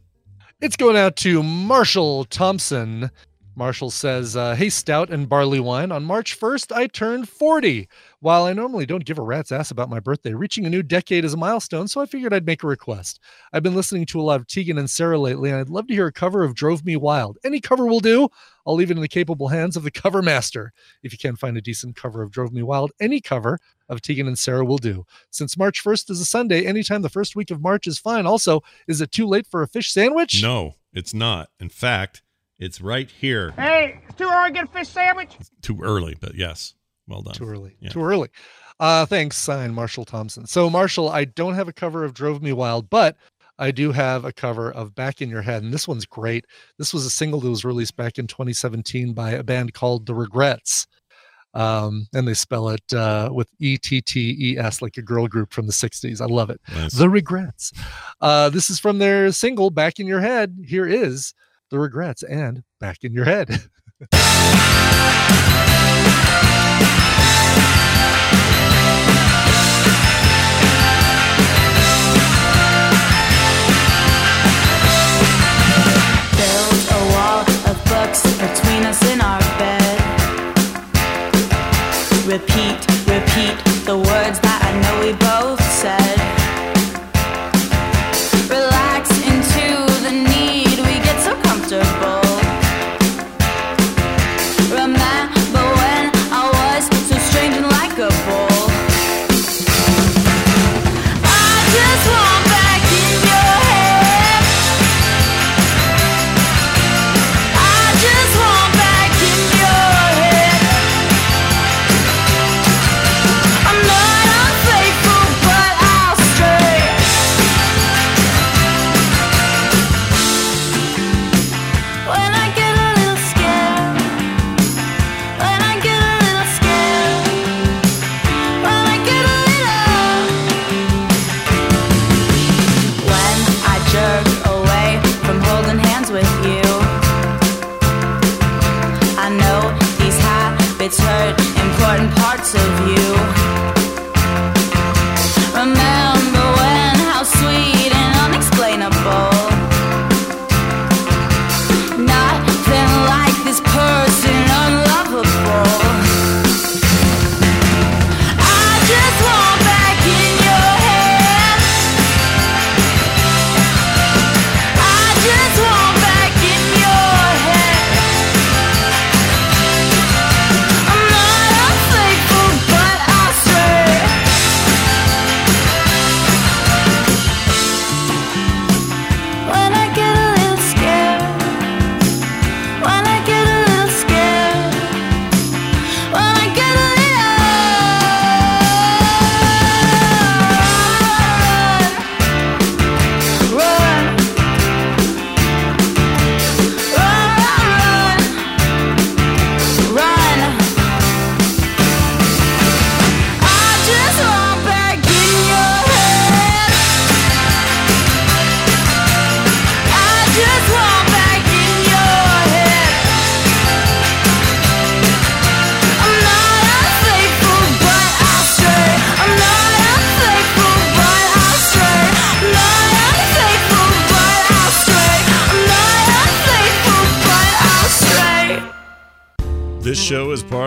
It's going out to Marshall Thompson. Marshall says, uh, Hey, Stout and Barley Wine, on March 1st, I turned 40. While I normally don't give a rat's ass about my birthday, reaching a new decade is a milestone, so I figured I'd make a request. I've been listening to a lot of Tegan and Sara lately, and I'd love to hear a cover of Drove Me Wild. Any cover will do. I'll leave it in the capable hands of the cover master. If you can't find a decent cover of Drove Me Wild, any cover of Tegan and Sara will do. Since March 1st is a Sunday, anytime the first week of March is fine. Also, is it too late for a fish sandwich? No, it's not. In fact, it's right here. Hey, it's too early to get a fish sandwich. Too early, but yes. Well done. Too early. Yeah. Too early. Uh, thanks, sign Marshall Thompson. So, Marshall, I don't have a cover of Drove Me Wild, but I do have a cover of Back in Your Head, and this one's great. This was a single that was released back in 2017 by a band called The Regrettes. Um, and they spell it uh, with E T T E S, like a girl group from the 60s. I love it. Nice. The Regrettes. Uh, this is from their single, Back in Your Head. Here is The Regrettes and Back in Your Head. Build a wall of books between us in our bed. Repeat, repeat the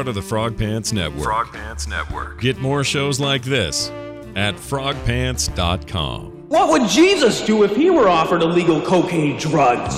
part of the Frog Pants Network. Frog Pants Network. Get more shows like this at frogpants.com. What would Jesus do if he were offered illegal cocaine drugs?